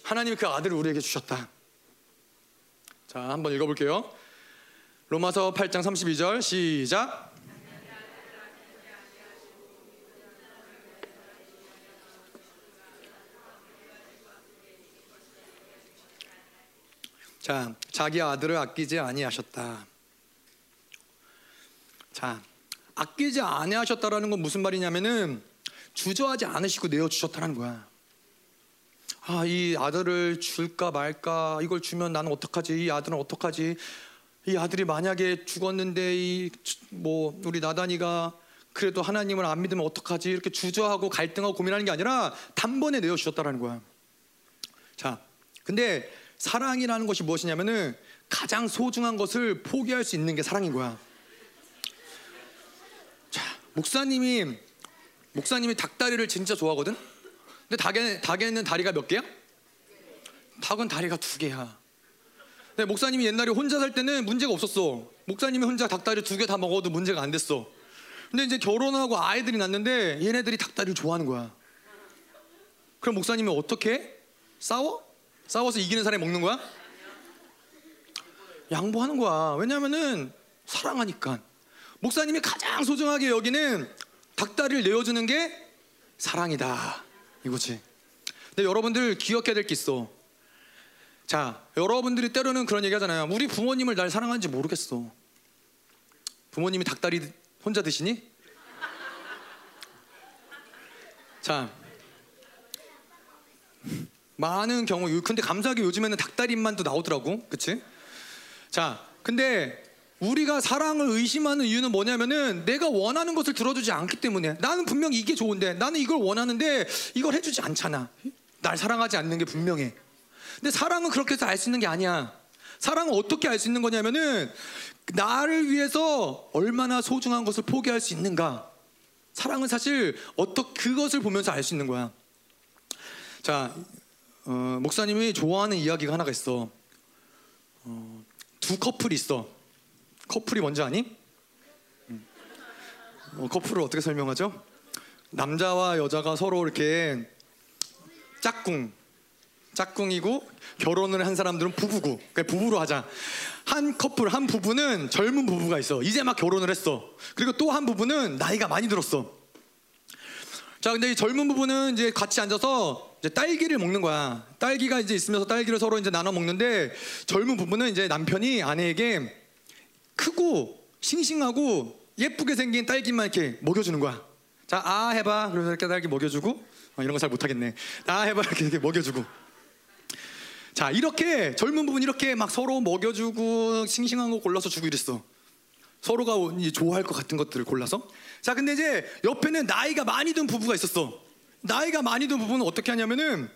Speaker 1: 하나님이 그 아들을 우리에게 주셨다. 자, 한번 읽어볼게요. 로마서 8장 32절 시작. 자, 자기 아들을 아끼지 아니하셨다. 자, 아끼지 아니하셨다라는 건 무슨 말이냐면은 주저하지 않으시고 내어 주셨다는 거야. 아, 이 아들을 줄까 말까? 이걸 주면 나는 어떡하지? 이 아들은 어떡하지? 이 아들이 만약에 죽었는데 이 뭐 우리 나단이가 그래도 하나님을 안 믿으면 어떡하지? 이렇게 주저하고 갈등하고 고민하는 게 아니라 단번에 내어 주셨다라는 거야. 자, 근데 사랑이라는 것이 무엇이냐면은 가장 소중한 것을 포기할 수 있는 게 사랑인 거야. 자, 목사님이 목사님이 닭다리를 진짜 좋아하거든. 근데 닭에 닭에는 다리가 몇 개야? 닭은 다리가 두 개야. 근데 목사님이 옛날에 혼자 살 때는 문제가 없었어. 목사님이 혼자 닭다리 두 개 다 먹어도 문제가 안 됐어. 근데 이제 결혼하고 아이들이 낳는데 얘네들이 닭다리를 좋아하는 거야. 그럼 목사님이 어떻게 해? 싸워? 싸워서 이기는 사람이 먹는 거야? 양보하는 거야. 왜냐면은 사랑하니까. 목사님이 가장 소중하게 여기는 닭다리를 내어주는 게 사랑이다. 이거지. 근데 여러분들 기억해야 될 게 있어. 자, 여러분들이 때로는 그런 얘기 하잖아요. 우리 부모님을 날 사랑하는지 모르겠어. 부모님이 닭다리 혼자 드시니? 자, 많은 경우, 근데 감사하게 요즘에는 닭다리만도 나오더라고. 그치? 자, 근데 우리가 사랑을 의심하는 이유는 뭐냐면은 내가 원하는 것을 들어주지 않기 때문에 나는 분명히 이게 좋은데 나는 이걸 원하는데 이걸 해주지 않잖아. 날 사랑하지 않는 게 분명해. 근데 사랑은 그렇게 해서 알 수 있는 게 아니야. 사랑은 어떻게 알 수 있는 거냐면은 나를 위해서 얼마나 소중한 것을 포기할 수 있는가. 사랑은 사실 어떻게 그것을 보면서 알 수 있는 거야. 자, 어, 목사님이 좋아하는 이야기가 하나가 있어. 어, 두 커플이 있어. 커플이 뭔지 아니? 음. 어, 커플을 어떻게 설명하죠? 남자와 여자가 서로 이렇게 짝꿍, 짝꿍이고 결혼을 한 사람들은 부부고 그러니까 부부로 하자. 한 커플, 한 부부는 젊은 부부가 있어. 이제 막 결혼을 했어. 그리고 또 한 부부는 나이가 많이 들었어. 자, 근데 이 젊은 부부는 이제 같이 앉아서 이제 딸기를 먹는 거야. 딸기가 이제 있으면서 딸기를 서로 이제 나눠 먹는데 젊은 부부는 이제 남편이 아내에게 크고 싱싱하고 예쁘게 생긴 딸기만 이렇게 먹여주는 거야. 자, 아 해봐. 그래서 이렇게 딸기 먹여주고 어, 이런 거 잘 못하겠네. 아 해봐 이렇게, 이렇게 먹여주고. 자, 이렇게 젊은 부분 이렇게 막 서로 먹여주고 싱싱한 거 골라서 주고 이랬어. 서로가 좋아할 것 같은 것들을 골라서. 자, 근데 이제 옆에는 나이가 많이 든 부부가 있었어. 나이가 많이 든 부부는 어떻게 하냐면은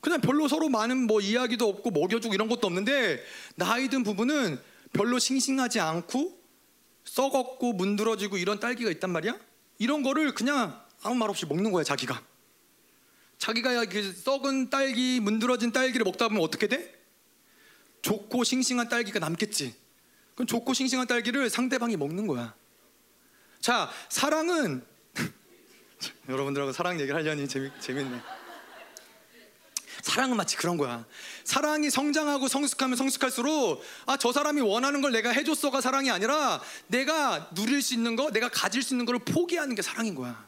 Speaker 1: 그냥 별로 서로 많은 뭐 이야기도 없고 먹여주고 이런 것도 없는데 나이 든 부부는 별로 싱싱하지 않고 썩었고 문드러지고 이런 딸기가 있단 말이야. 이런 거를 그냥 아무 말 없이 먹는 거야 자기가. 자기가 그 썩은 딸기, 문드러진 딸기를 먹다 보면 어떻게 돼? 좋고 싱싱한 딸기가 남겠지. 그럼 좋고 싱싱한 딸기를 상대방이 먹는 거야. 자, 사랑은 여러분들하고 사랑 얘기를 하려니 재미, 재밌네. 사랑은 마치 그런 거야. 사랑이 성장하고 성숙하면 성숙할수록 아, 저 사람이 원하는 걸 내가 해줬어가 사랑이 아니라 내가 누릴 수 있는 거, 내가 가질 수 있는 거를 포기하는 게 사랑인 거야.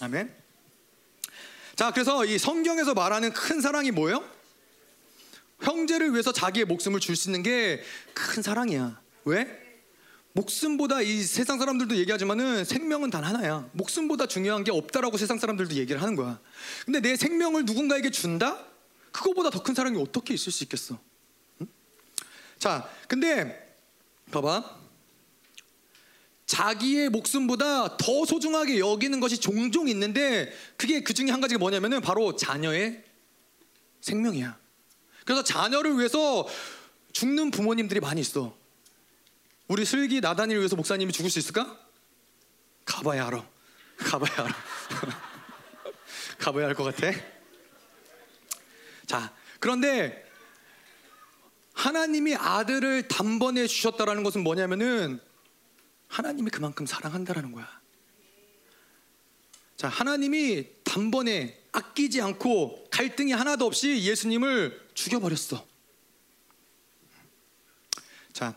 Speaker 1: 아멘. 자, 그래서 이 성경에서 말하는 큰 사랑이 뭐예요? 형제를 위해서 자기의 목숨을 줄 수 있는 게 큰 사랑이야. 왜? 목숨보다 이 세상 사람들도 얘기하지만은 생명은 단 하나야. 목숨보다 중요한 게 없다라고 세상 사람들도 얘기를 하는 거야. 근데 내 생명을 누군가에게 준다? 그거보다 더 큰 사랑이 어떻게 있을 수 있겠어? 응? 자, 근데 봐봐. 자기의 목숨보다 더 소중하게 여기는 것이 종종 있는데 그게 그 중에 한 가지가 뭐냐면은 바로 자녀의 생명이야. 그래서 자녀를 위해서 죽는 부모님들이 많이 있어. 우리 슬기 나단이를 위해서 목사님이 죽을 수 있을까? 가봐야 알아. 가봐야 알아. 가봐야 할것 같아. 자, 그런데 하나님이 아들을 단번에 주셨다라는 것은 뭐냐면은 하나님이 그만큼 사랑한다라는 거야. 자, 하나님이 단번에 아끼지 않고 갈등이 하나도 없이 예수님을 죽여버렸어. 자,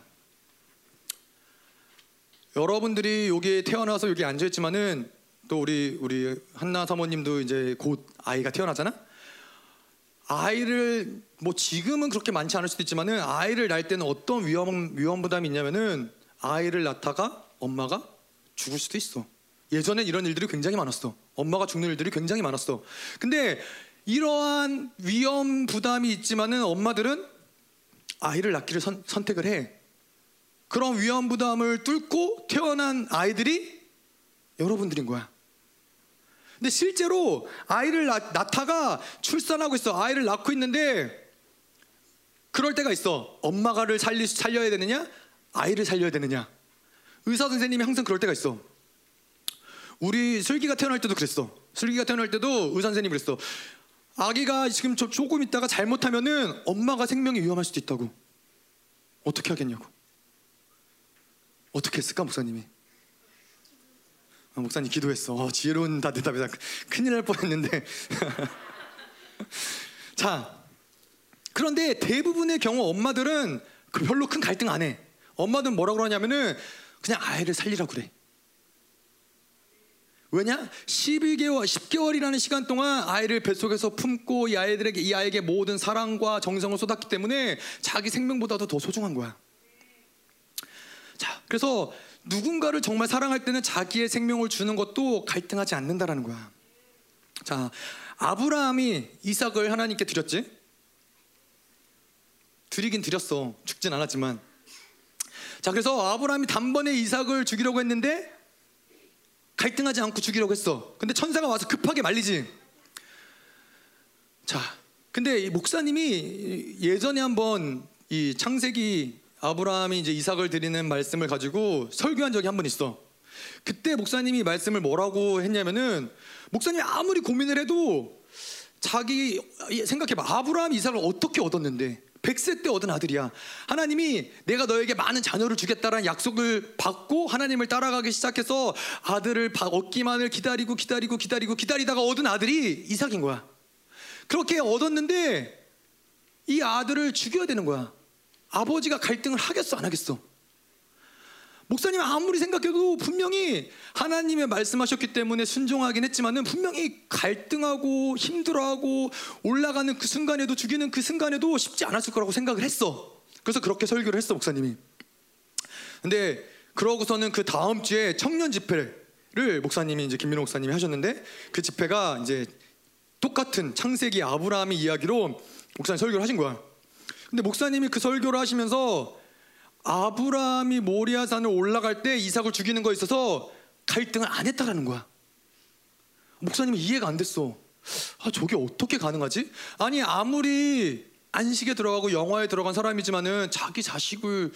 Speaker 1: 여러분들이 여기 태어나서 여기 앉아 있지만은 또 우리 우리 한나 사모님도 이제 곧 아이가 태어나잖아. 아이를 뭐 지금은 그렇게 많지 않을 수도 있지만은 아이를 낳을 때는 어떤 위험 위험 부담이 있냐면은 아이를 낳다가 엄마가 죽을 수도 있어. 예전엔 이런 일들이 굉장히 많았어. 엄마가 죽는 일들이 굉장히 많았어. 근데 이러한 위험 부담이 있지만은 엄마들은 아이를 낳기를 선, 선택을 해. 그런 위험 부담을 뚫고 태어난 아이들이 여러분들인 거야. 근데 실제로 아이를 낳, 낳다가 출산하고 있어. 아이를 낳고 있는데 그럴 때가 있어. 엄마가를 살리, 살려야 되느냐? 아이를 살려야 되느냐? 의사 선생님이 항상 그럴 때가 있어. 우리 슬기가 태어날 때도 그랬어. 슬기가 태어날 때도 의사 선생님이 그랬어. 아기가 지금 저 조금 있다가 잘못하면은 엄마가 생명이 위험할 수도 있다고. 어떻게 하겠냐고. 어떻게 했을까 목사님이? 아, 목사님 기도했어. 어, 지혜로운 다 대답이다. 큰일 날 뻔했는데. 자, 그런데 대부분의 경우 엄마들은 그 별로 큰 갈등 안 해. 엄마들은 뭐라 그러냐면은 그냥 아이를 살리라고 그래. 왜냐? 12개월, 10개월이라는 시간 동안 아이를 뱃속에서 품고 이 아이들에게 이 아이에게 모든 사랑과 정성을 쏟았기 때문에 자기 생명보다도 더 소중한 거야. 자, 그래서 누군가를 정말 사랑할 때는 자기의 생명을 주는 것도 갈등하지 않는다라는 거야. 자, 아브라함이 이삭을 하나님께 드렸지? 드리긴 드렸어. 죽진 않았지만. 자, 그래서 아브라함이 단번에 이삭을 죽이려고 했는데 갈등하지 않고 죽이려고 했어. 근데 천사가 와서 급하게 말리지. 자, 근데 이 목사님이 예전에 한번 이 창세기 아브라함이 이제 이삭을 드리는 말씀을 가지고 설교한 적이 한 번 있어. 그때 목사님이 말씀을 뭐라고 했냐면은 목사님이 아무리 고민을 해도 자기 생각해봐 아브라함 이삭을 어떻게 얻었는데 100세 때 얻은 아들이야. 하나님이 내가 너에게 많은 자녀를 주겠다라는 약속을 받고 하나님을 따라가기 시작해서 아들을 얻기만을 기다리고 기다리고 기다리고 기다리다가 얻은 아들이 이삭인 거야. 그렇게 얻었는데 이 아들을 죽여야 되는 거야. 아버지가 갈등을 하겠어 안 하겠어? 목사님 아무리 생각해도 분명히 하나님의 말씀하셨기 때문에 순종하긴 했지만은 분명히 갈등하고 힘들어하고 올라가는 그 순간에도 죽이는 그 순간에도 쉽지 않았을 거라고 생각을 했어. 그래서 그렇게 설교를 했어 목사님이. 근데 그러고서는 그 다음 주에 청년 집회를 목사님이 이제 김민호 목사님이 하셨는데 그 집회가 이제 똑같은 창세기 아브라함의 이야기로 목사님 설교를 하신 거야. 근데 목사님이 그 설교를 하시면서 아브라함이 모리아산을 올라갈 때 이삭을 죽이는 거에 있어서 갈등을 안 했다라는 거야. 목사님이 이해가 안 됐어. 아, 저게 어떻게 가능하지? 아니, 아무리 안식에 들어가고 영화에 들어간 사람이지만은 자기 자식을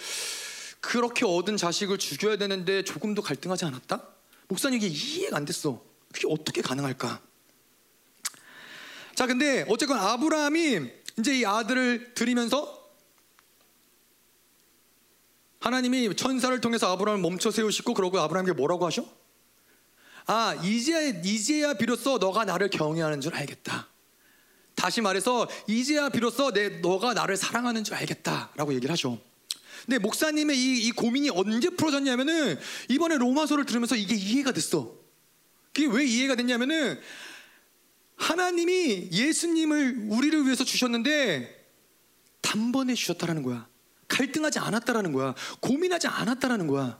Speaker 1: 그렇게 얻은 자식을 죽여야 되는데 조금도 갈등하지 않았다? 목사님 이게 이해가 안 됐어. 그게 어떻게 가능할까? 자, 근데 어쨌건 아브라함이 이제 이 아들을 드리면서 하나님이 천사를 통해서 아브라함을 멈춰 세우시고 그러고 아브라함에게 뭐라고 하셔? 아 이제 이제야 비로소 너가 나를 경외하는 줄 알겠다. 다시 말해서 이제야 비로소 내 너가 나를 사랑하는 줄 알겠다라고 얘기를 하셔. 근데 목사님의 이, 이 고민이 언제 풀어졌냐면은 이번에 로마서를 들으면서 이게 이해가 됐어. 그게 왜 이해가 됐냐면은 하나님이 예수님을 우리를 위해서 주셨는데 단번에 주셨다라는 거야. 갈등하지 않았다라는 거야. 고민하지 않았다라는 거야.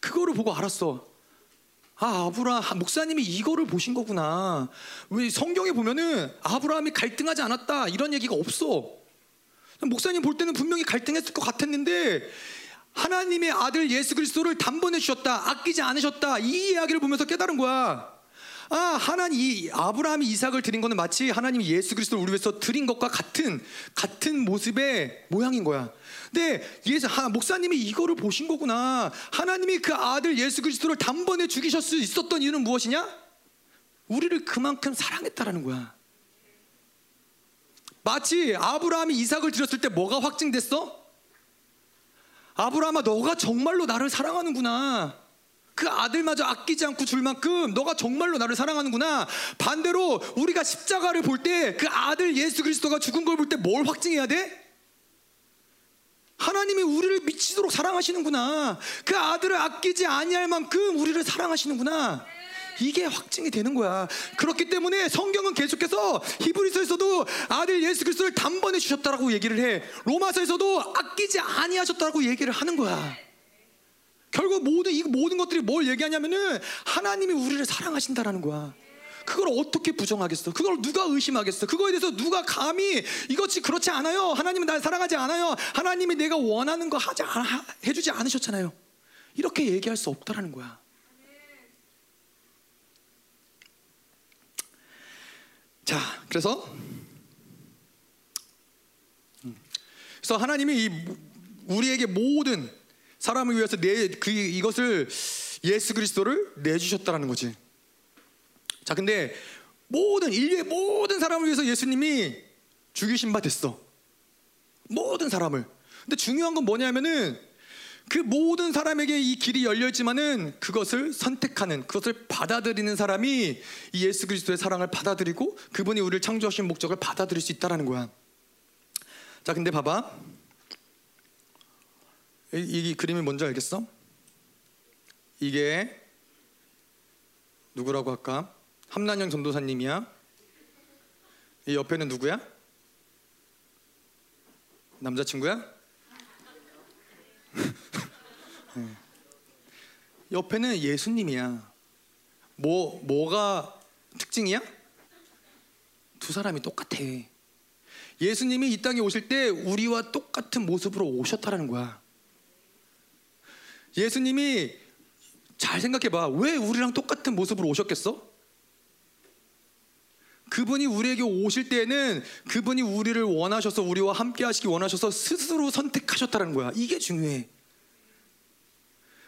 Speaker 1: 그거를 보고 알았어. 아, 아브라함, 목사님이 이거를 보신 거구나. 왜 성경에 보면은 아브라함이 갈등하지 않았다. 이런 얘기가 없어. 목사님 볼 때는 분명히 갈등했을 것 같았는데 하나님의 아들 예수 그리스도를 단번에 주셨다. 아끼지 않으셨다. 이 이야기를 보면서 깨달은 거야. 아, 하나님 아브라함이 이삭을 드린 거는 마치 하나님이 예수 그리스도를 우리 위해서 드린 것과 같은 같은 모습의 모양인 거야. 근데 예수 하, 목사님이 이거를 보신 거구나. 하나님이 그 아들 예수 그리스도를 단번에 죽이실 수 있었던 이유는 무엇이냐? 우리를 그만큼 사랑했다라는 거야. 마치 아브라함이 이삭을 드렸을 때 뭐가 확증됐어? 아브라함아 너가 정말로 나를 사랑하는구나. 그 아들마저 아끼지 않고 줄 만큼 너가 정말로 나를 사랑하는구나. 반대로 우리가 십자가를 볼 때 그 아들 예수 그리스도가 죽은 걸 볼 때 뭘 확증해야 돼? 하나님이 우리를 미치도록 사랑하시는구나. 그 아들을 아끼지 아니할 만큼 우리를 사랑하시는구나. 이게 확증이 되는 거야. 그렇기 때문에 성경은 계속해서 히브리서에서도 아들 예수 그리스도를 단번에 주셨다라고 얘기를 해. 로마서에서도 아끼지 아니하셨다라고 얘기를 하는 거야. 결국 모든 이 모든 것들이 뭘 얘기하냐면은 하나님이 우리를 사랑하신다라는 거야. 그걸 어떻게 부정하겠어? 그걸 누가 의심하겠어? 그거에 대해서 누가 감히 이것이 그렇지 않아요. 하나님은 날 사랑하지 않아요. 하나님이 내가 원하는 거 하지 않, 해주지 않으셨잖아요. 이렇게 얘기할 수 없다라는 거야. 자, 그래서 음. 그래서 하나님이 이 우리에게 모든 사람을 위해서 내 그 이것을 예수 그리스도를 내주셨다라는 거지. 자, 근데 모든 인류의 모든 사람을 위해서 예수님이 죽이신 바 됐어. 모든 사람을. 근데 중요한 건 뭐냐면은 그 모든 사람에게 이 길이 열려 있지만은 그것을 선택하는 그것을 받아들이는 사람이 이 예수 그리스도의 사랑을 받아들이고 그분이 우리를 창조하신 목적을 받아들일 수 있다라는 거야. 자, 근데 봐봐. 이, 이 그림이 뭔지 알겠어? 이게 누구라고 할까? 함난영 전도사님이야. 이 옆에는 누구야? 남자친구야? 네. 옆에는 예수님이야. 뭐 뭐가 특징이야? 두 사람이 똑같아. 예수님이 이 땅에 오실 때 우리와 똑같은 모습으로 오셨다라는 거야. 예수님이 잘 생각해봐. 왜 우리랑 똑같은 모습으로 오셨겠어? 그분이 우리에게 오실 때에는 그분이 우리를 원하셔서 우리와 함께 하시기 원하셔서 스스로 선택하셨다는 거야. 이게 중요해.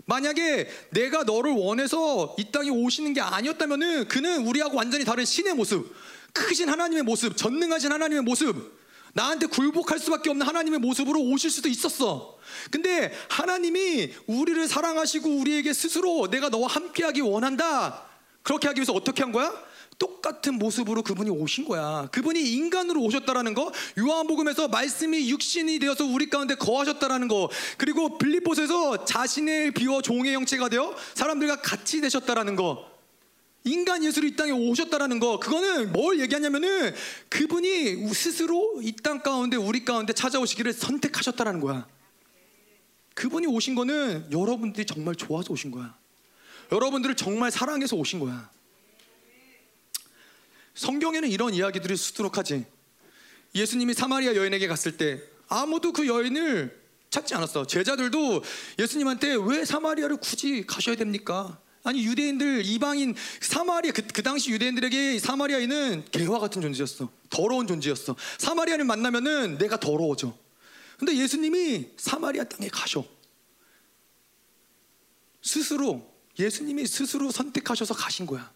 Speaker 1: 만약에 내가 너를 원해서 이 땅에 오시는 게 아니었다면은 그는 우리하고 완전히 다른 신의 모습, 크신 하나님의 모습, 전능하신 하나님의 모습, 나한테 굴복할 수밖에 없는 하나님의 모습으로 오실 수도 있었어. 근데 하나님이 우리를 사랑하시고 우리에게 스스로 내가 너와 함께하기 원한다. 그렇게 하기 위해서 어떻게 한 거야? 똑같은 모습으로 그분이 오신 거야. 그분이 인간으로 오셨다라는 거, 요한복음에서 말씀이 육신이 되어서 우리 가운데 거하셨다라는 거, 그리고 빌립보서에서 자신을 비워 종의 형체가 되어 사람들과 같이 되셨다라는 거, 인간 예수로 이 땅에 오셨다라는 거 그거는 뭘 얘기하냐면은 그분이 스스로 이 땅 가운데 우리 가운데 찾아오시기를 선택하셨다라는 거야. 그분이 오신 거는 여러분들이 정말 좋아서 오신 거야. 여러분들을 정말 사랑해서 오신 거야. 성경에는 이런 이야기들이 수두룩하지. 예수님이 사마리아 여인에게 갔을 때 아무도 그 여인을 찾지 않았어. 제자들도 예수님한테 왜 사마리아를 굳이 가셔야 됩니까? 아니 유대인들 이방인 사마리아 그, 그 당시 유대인들에게 사마리아인은 개와 같은 존재였어. 더러운 존재였어. 사마리아를 만나면은 내가 더러워져. 근데 예수님이 사마리아 땅에 가셔. 스스로 예수님이 스스로 선택하셔서 가신 거야.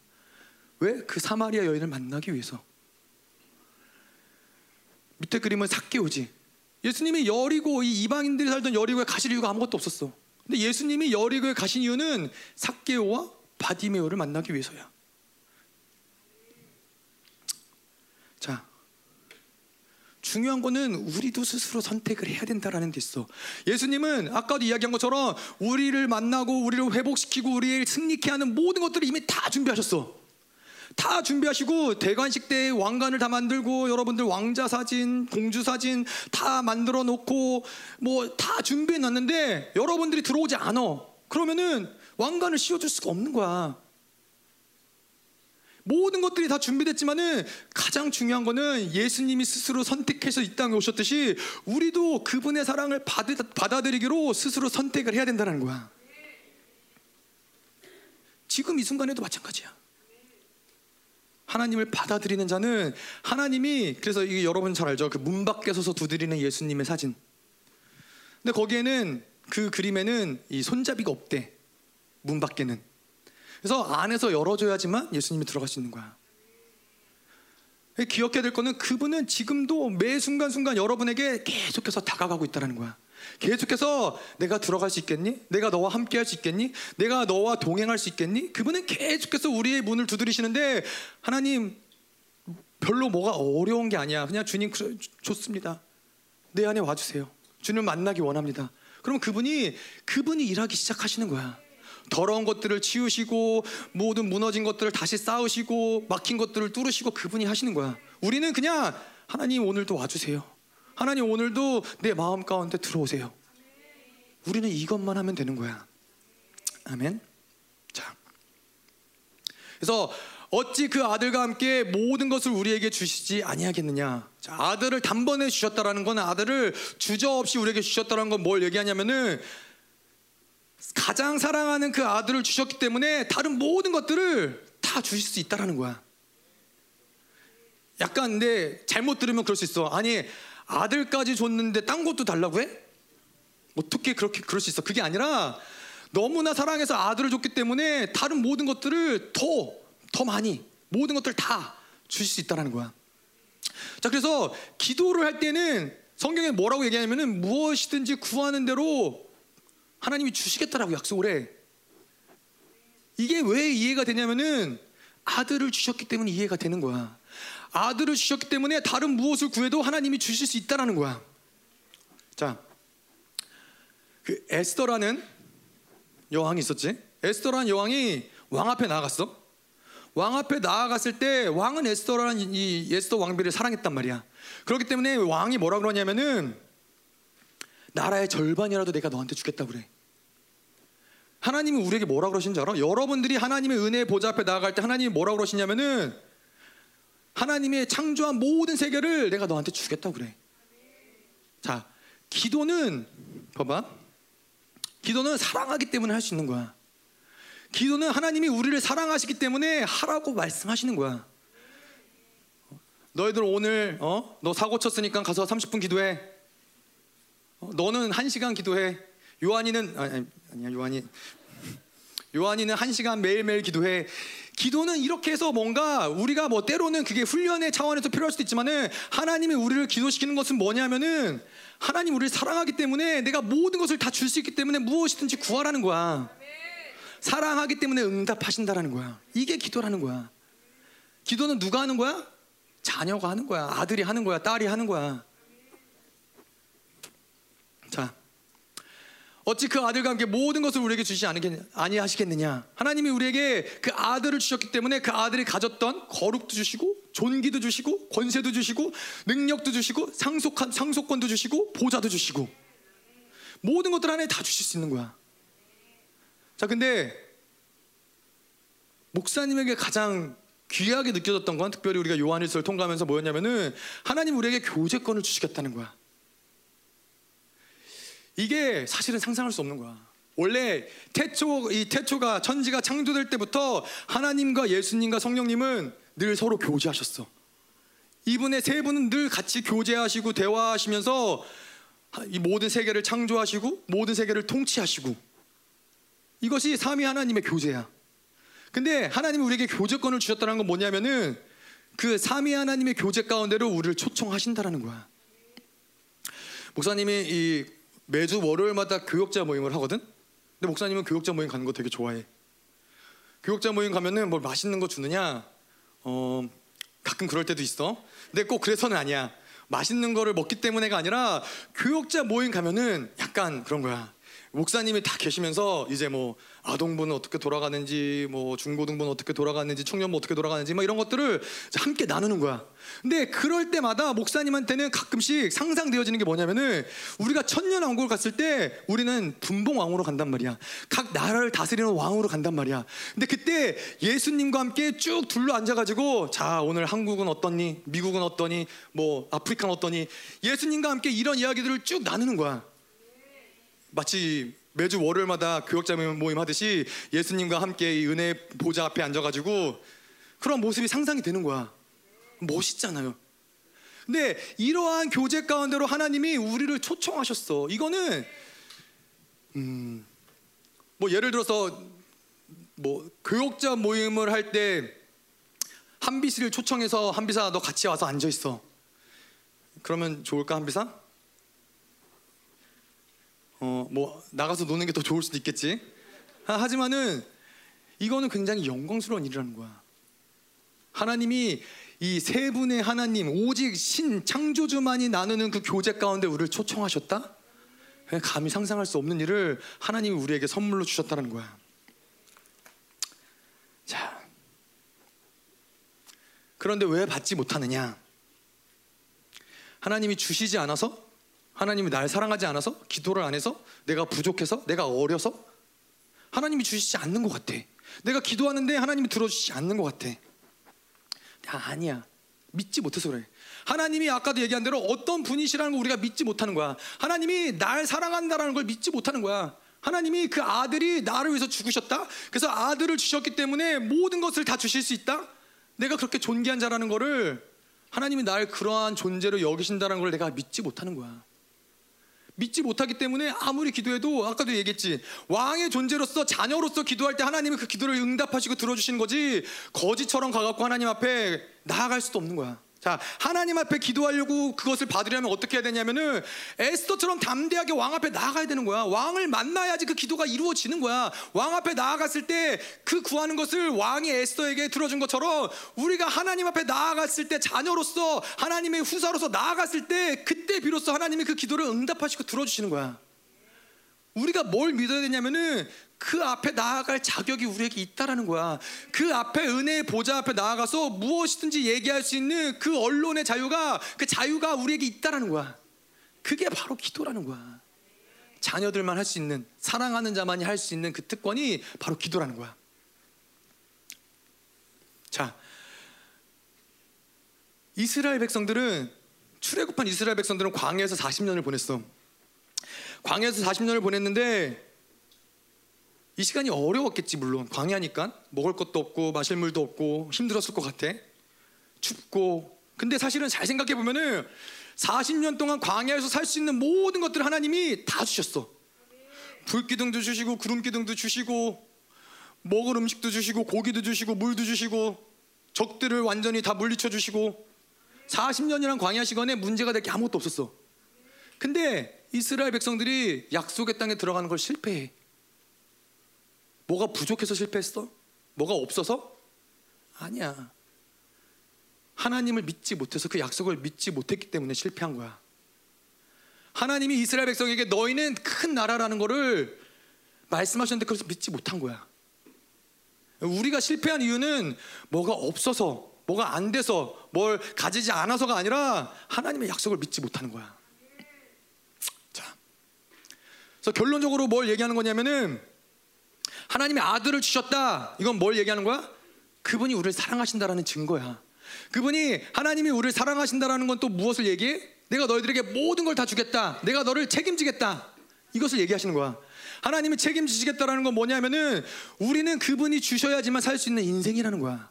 Speaker 1: 왜? 그 사마리아 여인을 만나기 위해서. 밑에 그림은 삭개오지. 예수님이 여리고 이 이방인들이 살던 여리고에 가실 이유가 아무것도 없었어. 근데 예수님이 여리고에 가신 이유는 삭개오와 바디메오를 만나기 위해서야. 자, 중요한 거는 우리도 스스로 선택을 해야 된다라는 데 있어. 예수님은 아까도 이야기한 것처럼 우리를 만나고 우리를 회복시키고 우리를 승리케 하는 모든 것들을 이미 다 준비하셨어. 다 준비하시고 대관식 때 왕관을 다 만들고 여러분들 왕자 사진, 공주 사진 다 만들어 놓고 뭐 다 준비해 놨는데 여러분들이 들어오지 않아. 그러면은 왕관을 씌워줄 수가 없는 거야. 모든 것들이 다 준비됐지만은 가장 중요한 거는 예수님이 스스로 선택해서 이 땅에 오셨듯이 우리도 그분의 사랑을 받아들이기로 스스로 선택을 해야 된다는 거야. 지금 이 순간에도 마찬가지야. 하나님을 받아들이는 자는 하나님이 그래서 이게 여러분 잘 알죠? 그 문 밖에 서서 두드리는 예수님의 사진. 근데 거기에는 그 그림에는 이 손잡이가 없대. 문 밖에는. 그래서 안에서 열어줘야지만 예수님이 들어갈 수 있는 거야. 기억해야 될 거는 그분은 지금도 매 순간순간 여러분에게 계속해서 다가가고 있다는 거야. 계속해서 내가 들어갈 수 있겠니? 내가 너와 함께 할 수 있겠니? 내가 너와 동행할 수 있겠니? 그분은 계속해서 우리의 문을 두드리시는데 하나님 별로 뭐가 어려운 게 아니야. 그냥 주님 좋습니다. 내 안에 와주세요. 주님 만나기 원합니다. 그럼 그분이 그분이 일하기 시작하시는 거야. 더러운 것들을 치우시고 모든 무너진 것들을 다시 쌓으시고 막힌 것들을 뚫으시고 그분이 하시는 거야. 우리는 그냥 하나님 오늘도 와주세요. 하나님 오늘도 내 마음 가운데 들어오세요. 우리는 이것만 하면 되는 거야. 아멘. 자. 그래서 어찌 그 아들과 함께 모든 것을 우리에게 주시지 아니하겠느냐. 자, 아들을 단번에 주셨다라는 건 아들을 주저없이 우리에게 주셨다는 건 뭘 얘기하냐면은 가장 사랑하는 그 아들을 주셨기 때문에 다른 모든 것들을 다 주실 수 있다라는 거야. 약간 근데 잘못 들으면 그럴 수 있어. 아니 아들까지 줬는데 딴 것도 달라고 해? 어떻게 그렇게 그럴 수 있어? 그게 아니라 너무나 사랑해서 아들을 줬기 때문에 다른 모든 것들을 더, 더 많이, 모든 것들 다 주실 수 있다는 거야. 자, 그래서 기도를 할 때는 성경에 뭐라고 얘기하냐면은 무엇이든지 구하는 대로 하나님이 주시겠다라고 약속을 해. 이게 왜 이해가 되냐면은 아들을 주셨기 때문에 이해가 되는 거야. 아들을 주셨기 때문에 다른 무엇을 구해도 하나님이 주실 수 있다라는 거야. 자, 그 에스더라는 여왕이 있었지. 에스더라는 여왕이 왕 앞에 나아갔어. 왕 앞에 나아갔을 때 왕은 에스더라는 이 에스더 왕비를 사랑했단 말이야. 그렇기 때문에 왕이 뭐라 그러냐면은 나라의 절반이라도 내가 너한테 주겠다 그래. 하나님이 우리에게 뭐라 그러신지 알아? 여러분들이 하나님의 은혜 보좌 앞에 나아갈 때 하나님이 뭐라 그러시냐면은 하나님의 창조한 모든 세계를 내가 너한테 주겠다고 그래. 자, 기도는 봐봐. 기도는 사랑하기 때문에 할 수 있는 거야. 기도는 하나님이 우리를 사랑하시기 때문에 하라고 말씀하시는 거야. 너희들 오늘 어? 너 사고 쳤으니까 가서 30분 기도해. 어? 너는 1시간 기도해. 요한이는 아니, 아니야 요한이 요한이는 1시간 매일매일 기도해. 기도는 이렇게 해서 뭔가 우리가 뭐 때로는 그게 훈련의 차원에서 필요할 수도 있지만은 하나님이 우리를 기도시키는 것은 뭐냐면은 하나님 우리를 사랑하기 때문에 내가 모든 것을 다 줄 수 있기 때문에 무엇이든지 구하라는 거야. 사랑하기 때문에 응답하신다라는 거야. 이게 기도라는 거야. 기도는 누가 하는 거야? 자녀가 하는 거야. 아들이 하는 거야. 딸이 하는 거야. 자, 어찌 그 아들과 함께 모든 것을 우리에게 주시지 아니하시겠느냐? 하나님이 우리에게 그 아들을 주셨기 때문에 그 아들이 가졌던 거룩도 주시고 존귀도 주시고 권세도 주시고 능력도 주시고 상속한 상속권도 주시고 보좌도 주시고 모든 것들 하나님 다 주실 수 있는 거야. 자, 근데 목사님에게 가장 귀하게 느껴졌던 건 특별히 우리가 요한일서를 통과하면서 뭐였냐면은 하나님 우리에게 교제권을 주시겠다는 거야. 이게 사실은 상상할 수 없는 거야. 원래 태초 이 태초가 천지가 창조될 때부터 하나님과 예수님과 성령님은 늘 서로 교제하셨어. 이분의 세 분은 늘 같이 교제하시고 대화하시면서 이 모든 세계를 창조하시고 모든 세계를 통치하시고 이것이 삼위 하나님의 교제야. 근데 하나님이 우리에게 교제권을 주셨다는 건 뭐냐면은 그 삼위 하나님의 교제 가운데로 우리를 초청하신다라는 거야. 목사님이 이 매주 월요일마다 교역자 모임을 하거든. 근데 목사님은 교역자 모임 가는 거 되게 좋아해. 교역자 모임 가면은 뭘 맛있는 거 주느냐? 어 가끔 그럴 때도 있어. 근데 꼭 그래서는 아니야. 맛있는 거를 먹기 때문에가 아니라 교역자 모임 가면은 약간 그런 거야. 목사님이 다 계시면서 이제 뭐 아동부는 어떻게 돌아가는지 뭐 중고등부는 어떻게 돌아가는지 청년부 어떻게 돌아가는지 막 이런 것들을 함께 나누는 거야. 근데 그럴 때마다 목사님한테는 가끔씩 상상되어지는 게 뭐냐면은 우리가 천년 왕국을 갔을 때 우리는 분봉 왕으로 간단 말이야. 각 나라를 다스리는 왕으로 간단 말이야. 근데 그때 예수님과 함께 쭉 둘러 앉아가지고 자 오늘 한국은 어떠니 미국은 어떠니 뭐 아프리카는 어떠니 예수님과 함께 이런 이야기들을 쭉 나누는 거야. 마치 매주 월요일마다 교역자 모임 하듯이 예수님과 함께 이 은혜 보좌 앞에 앉아가지고 그런 모습이 상상이 되는 거야. 멋있잖아요. 근데 이러한 교제 가운데로 하나님이 우리를 초청하셨어. 이거는 음, 뭐 예를 들어서 뭐 교역자 모임을 할 때 한비 씨를 초청해서 한비사 너 같이 와서 앉아 있어. 그러면 좋을까 한비사? 어, 뭐 나가서 노는 게 더 좋을 수도 있겠지. 하지만은 이거는 굉장히 영광스러운 일이라는 거야. 하나님이 이 세 분의 하나님 오직 신 창조주만이 나누는 그 교제 가운데 우리를 초청하셨다. 감히 상상할 수 없는 일을 하나님이 우리에게 선물로 주셨다는 거야. 자, 그런데 왜 받지 못하느냐? 하나님이 주시지 않아서 하나님이 날 사랑하지 않아서 기도를 안 해서 내가 부족해서 내가 어려서 하나님이 주시지 않는 것 같아. 내가 기도하는데 하나님이 들어주시지 않는 것 같아. 아, 아니야. 믿지 못해서 그래. 하나님이 아까도 얘기한 대로 어떤 분이시라는 걸 우리가 믿지 못하는 거야. 하나님이 날 사랑한다라는 걸 믿지 못하는 거야. 하나님이 그 아들이 나를 위해서 죽으셨다. 그래서 아들을 주셨기 때문에 모든 것을 다 주실 수 있다. 내가 그렇게 존귀한 자라는 거를 하나님이 날 그러한 존재로 여기신다는 걸 내가 믿지 못하는 거야. 믿지 못하기 때문에 아무리 기도해도 아까도 얘기했지 왕의 존재로서 자녀로서 기도할 때 하나님은 그 기도를 응답하시고 들어주시는 거지 거지처럼 가갖고 하나님 앞에 나아갈 수도 없는 거야. 자, 하나님 앞에 기도하려고 그것을 받으려면 어떻게 해야 되냐면은 에스더처럼 담대하게 왕 앞에 나아가야 되는 거야. 왕을 만나야지 그 기도가 이루어지는 거야. 왕 앞에 나아갔을 때 그 구하는 것을 왕이 에스더에게 들어준 것처럼 우리가 하나님 앞에 나아갔을 때 자녀로서 하나님의 후사로서 나아갔을 때 그때 비로소 하나님이 그 기도를 응답하시고 들어주시는 거야. 우리가 뭘 믿어야 되냐면은 그 앞에 나아갈 자격이 우리에게 있다라는 거야. 그 앞에 은혜의 보좌 앞에 나아가서 무엇이든지 얘기할 수 있는 그 언론의 자유가 그 자유가 우리에게 있다라는 거야. 그게 바로 기도라는 거야. 자녀들만 할 수 있는 사랑하는 자만이 할 수 있는 그 특권이 바로 기도라는 거야. 자, 이스라엘 백성들은 출애굽한 이스라엘 백성들은 광야에서 40년을 보냈어. 광야에서 40년을 보냈는데 이 시간이 어려웠겠지 물론. 광야니까. 먹을 것도 없고 마실 물도 없고 힘들었을 것 같아. 춥고. 근데 사실은 잘 생각해 보면은 40년 동안 광야에서 살 수 있는 모든 것들 하나님이 다 주셨어. 불기둥도 주시고 구름기둥도 주시고 먹을 음식도 주시고 고기도 주시고 물도 주시고 적들을 완전히 다 물리쳐 주시고. 40년이란 광야 시간에 문제가 될 게 아무것도 없었어. 근데 이스라엘 백성들이 약속의 땅에 들어가는 걸 실패해 뭐가 부족해서 실패했어? 뭐가 없어서? 아니야. 하나님을 믿지 못해서 그 약속을 믿지 못했기 때문에 실패한 거야. 하나님이 이스라엘 백성에게 너희는 큰 나라라는 거를 말씀하셨는데 그래서 믿지 못한 거야. 우리가 실패한 이유는 뭐가 없어서, 뭐가 안 돼서, 뭘 가지지 않아서가 아니라 하나님의 약속을 믿지 못하는 거야. 자, 그래서 결론적으로 뭘 얘기하는 거냐면은 하나님의 아들을 주셨다. 이건 뭘 얘기하는 거야? 그분이 우리를 사랑하신다라는 증거야. 그분이 하나님이 우리를 사랑하신다라는 건 또 무엇을 얘기해? 내가 너희들에게 모든 걸 다 주겠다. 내가 너를 책임지겠다. 이것을 얘기하시는 거야. 하나님이 책임지시겠다라는 건 뭐냐면은 우리는 그분이 주셔야지만 살 수 있는 인생이라는 거야.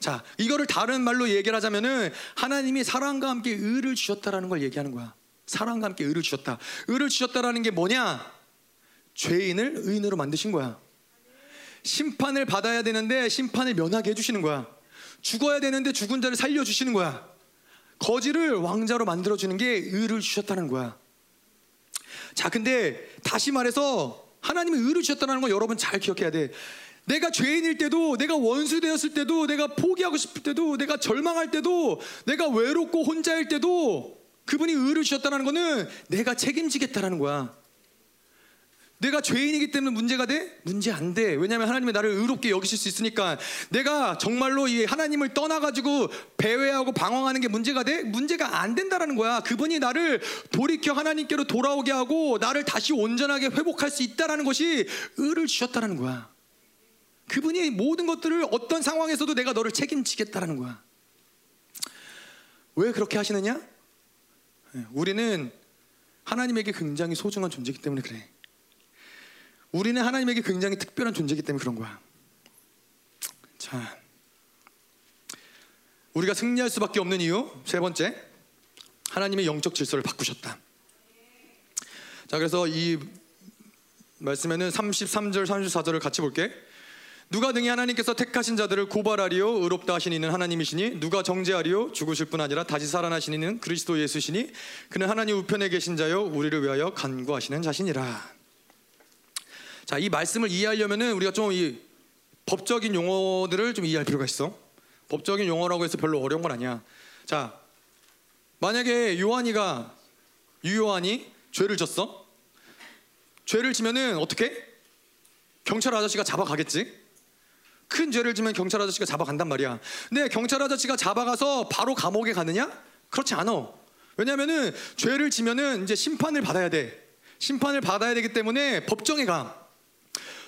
Speaker 1: 자, 이거를 다른 말로 얘기를 하자면은 하나님이 사랑과 함께 의를 주셨다라는 걸 얘기하는 거야. 사랑과 함께 의를 주셨다. 의를 주셨다라는 게 뭐냐? 죄인을 의인으로 만드신 거야. 심판을 받아야 되는데 심판을 면하게 해주시는 거야. 죽어야 되는데 죽은 자를 살려주시는 거야. 거지를 왕자로 만들어주는 게 의를 주셨다는 거야. 자, 근데 다시 말해서 하나님이 의를 주셨다는 거 여러분 잘 기억해야 돼. 내가 죄인일 때도, 내가 원수 되었을 때도, 내가 포기하고 싶을 때도, 내가 절망할 때도, 내가 외롭고 혼자일 때도 그분이 의를 주셨다는 거는 내가 책임지겠다라는 거야. 내가 죄인이기 때문에 문제가 돼? 문제 안 돼. 왜냐하면 하나님이 나를 의롭게 여기실 수 있으니까. 내가 정말로 이 하나님을 떠나가지고 배회하고 방황하는 게 문제가 돼? 문제가 안 된다라는 거야. 그분이 나를 돌이켜 하나님께로 돌아오게 하고 나를 다시 온전하게 회복할 수 있다라는 것이 의를 주셨다라는 거야. 그분이 모든 것들을 어떤 상황에서도 내가 너를 책임지겠다라는 거야. 왜 그렇게 하시느냐? 예, 우리는 하나님에게 굉장히 소중한 존재이기 때문에 그래. 우리는 하나님에게 굉장히 특별한 존재이기 때문에 그런 거야. 자, 우리가 승리할 수밖에 없는 이유 세 번째, 하나님의 영적 질서를 바꾸셨다. 자, 그래서 이 말씀에는 33절, 34절을 같이 볼게. 누가 등이 하나님께서 택하신 자들을 고발하리요 의롭다 하신 이는 하나님이시니 누가 정죄하리요 죽으실 뿐 아니라 다시 살아나신 이는 그리스도 예수시니 그는 하나님 우편에 계신 자요 우리를 위하여 간구하시는 자신이라. 자, 이 말씀을 이해하려면은 우리가 좀 이 법적인 용어들을 좀 이해할 필요가 있어. 법적인 용어라고 해서 별로 어려운 건 아니야. 자, 만약에 요한이가 유요한이 죄를 졌어. 죄를 지면은 어떻게? 경찰 아저씨가 잡아가겠지. 큰 죄를 지면 경찰 아저씨가 잡아간단 말이야. 근데 경찰 아저씨가 잡아가서 바로 감옥에 가느냐? 그렇지 않아. 왜냐면은 죄를 지면은 이제 심판을 받아야 돼. 심판을 받아야 되기 때문에 법정에 가.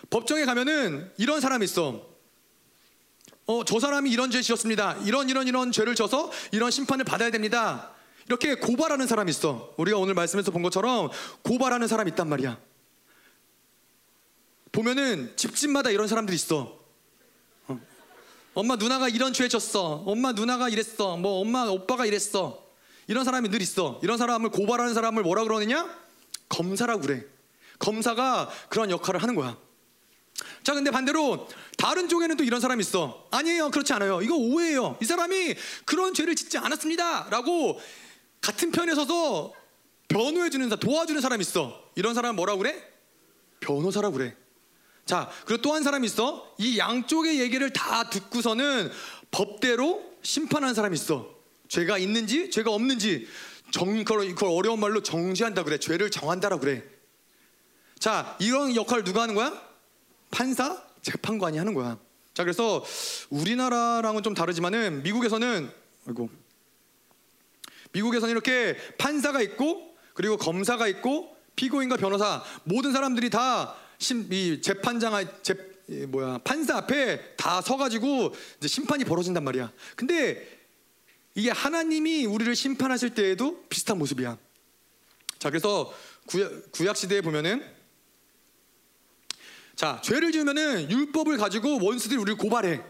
Speaker 1: 법정에 가면은 이런 사람이 있어. 어, 저 사람이 이런 죄 지었습니다. 이런 이런 이런 죄를 져서 이런 심판을 받아야 됩니다. 이렇게 고발하는 사람이 있어. 우리가 오늘 말씀에서 본 것처럼 고발하는 사람이 있단 말이야. 보면은 집집마다 이런 사람들이 있어. 어. 엄마 누나가 이런 죄 졌어. 엄마 누나가 이랬어. 뭐 엄마 오빠가 이랬어. 이런 사람이 늘 있어. 이런 사람을 고발하는 사람을 뭐라 그러느냐? 검사라고 그래. 검사가 그런 역할을 하는 거야. 자, 근데 반대로 다른 쪽에는 또 이런 사람이 있어. 아니에요. 그렇지 않아요. 이거 오해예요. 이 사람이 그런 죄를 짓지 않았습니다. 라고 같은 편에 서서 변호해주는, 도와주는 사람이 있어. 이런 사람은 뭐라고 그래? 변호사라고 그래. 자, 그리고 또 한 사람이 있어. 이 양쪽의 얘기를 다 듣고서는 법대로 심판하는 사람이 있어. 죄가 있는지, 죄가 없는지, 정, 그걸 어려운 말로 정지한다 그래. 죄를 정한다라 그래. 자, 이런 역할을 누가 하는 거야? 판사, 재판관이 하는 거야. 자, 그래서 우리나라랑은 좀 다르지만은 미국에서는 아이고. 미국에서는 이렇게 판사가 있고 그리고 검사가 있고 피고인과 변호사 모든 사람들이 다 이 재판장 재 뭐야 판사 앞에 다 서가지고 이제 심판이 벌어진단 말이야. 근데 이게 하나님이 우리를 심판하실 때에도 비슷한 모습이야. 자, 그래서 구약, 구약 시대에 보면은 자, 죄를 지으면은 율법을 가지고 원수들이 우리를 고발해.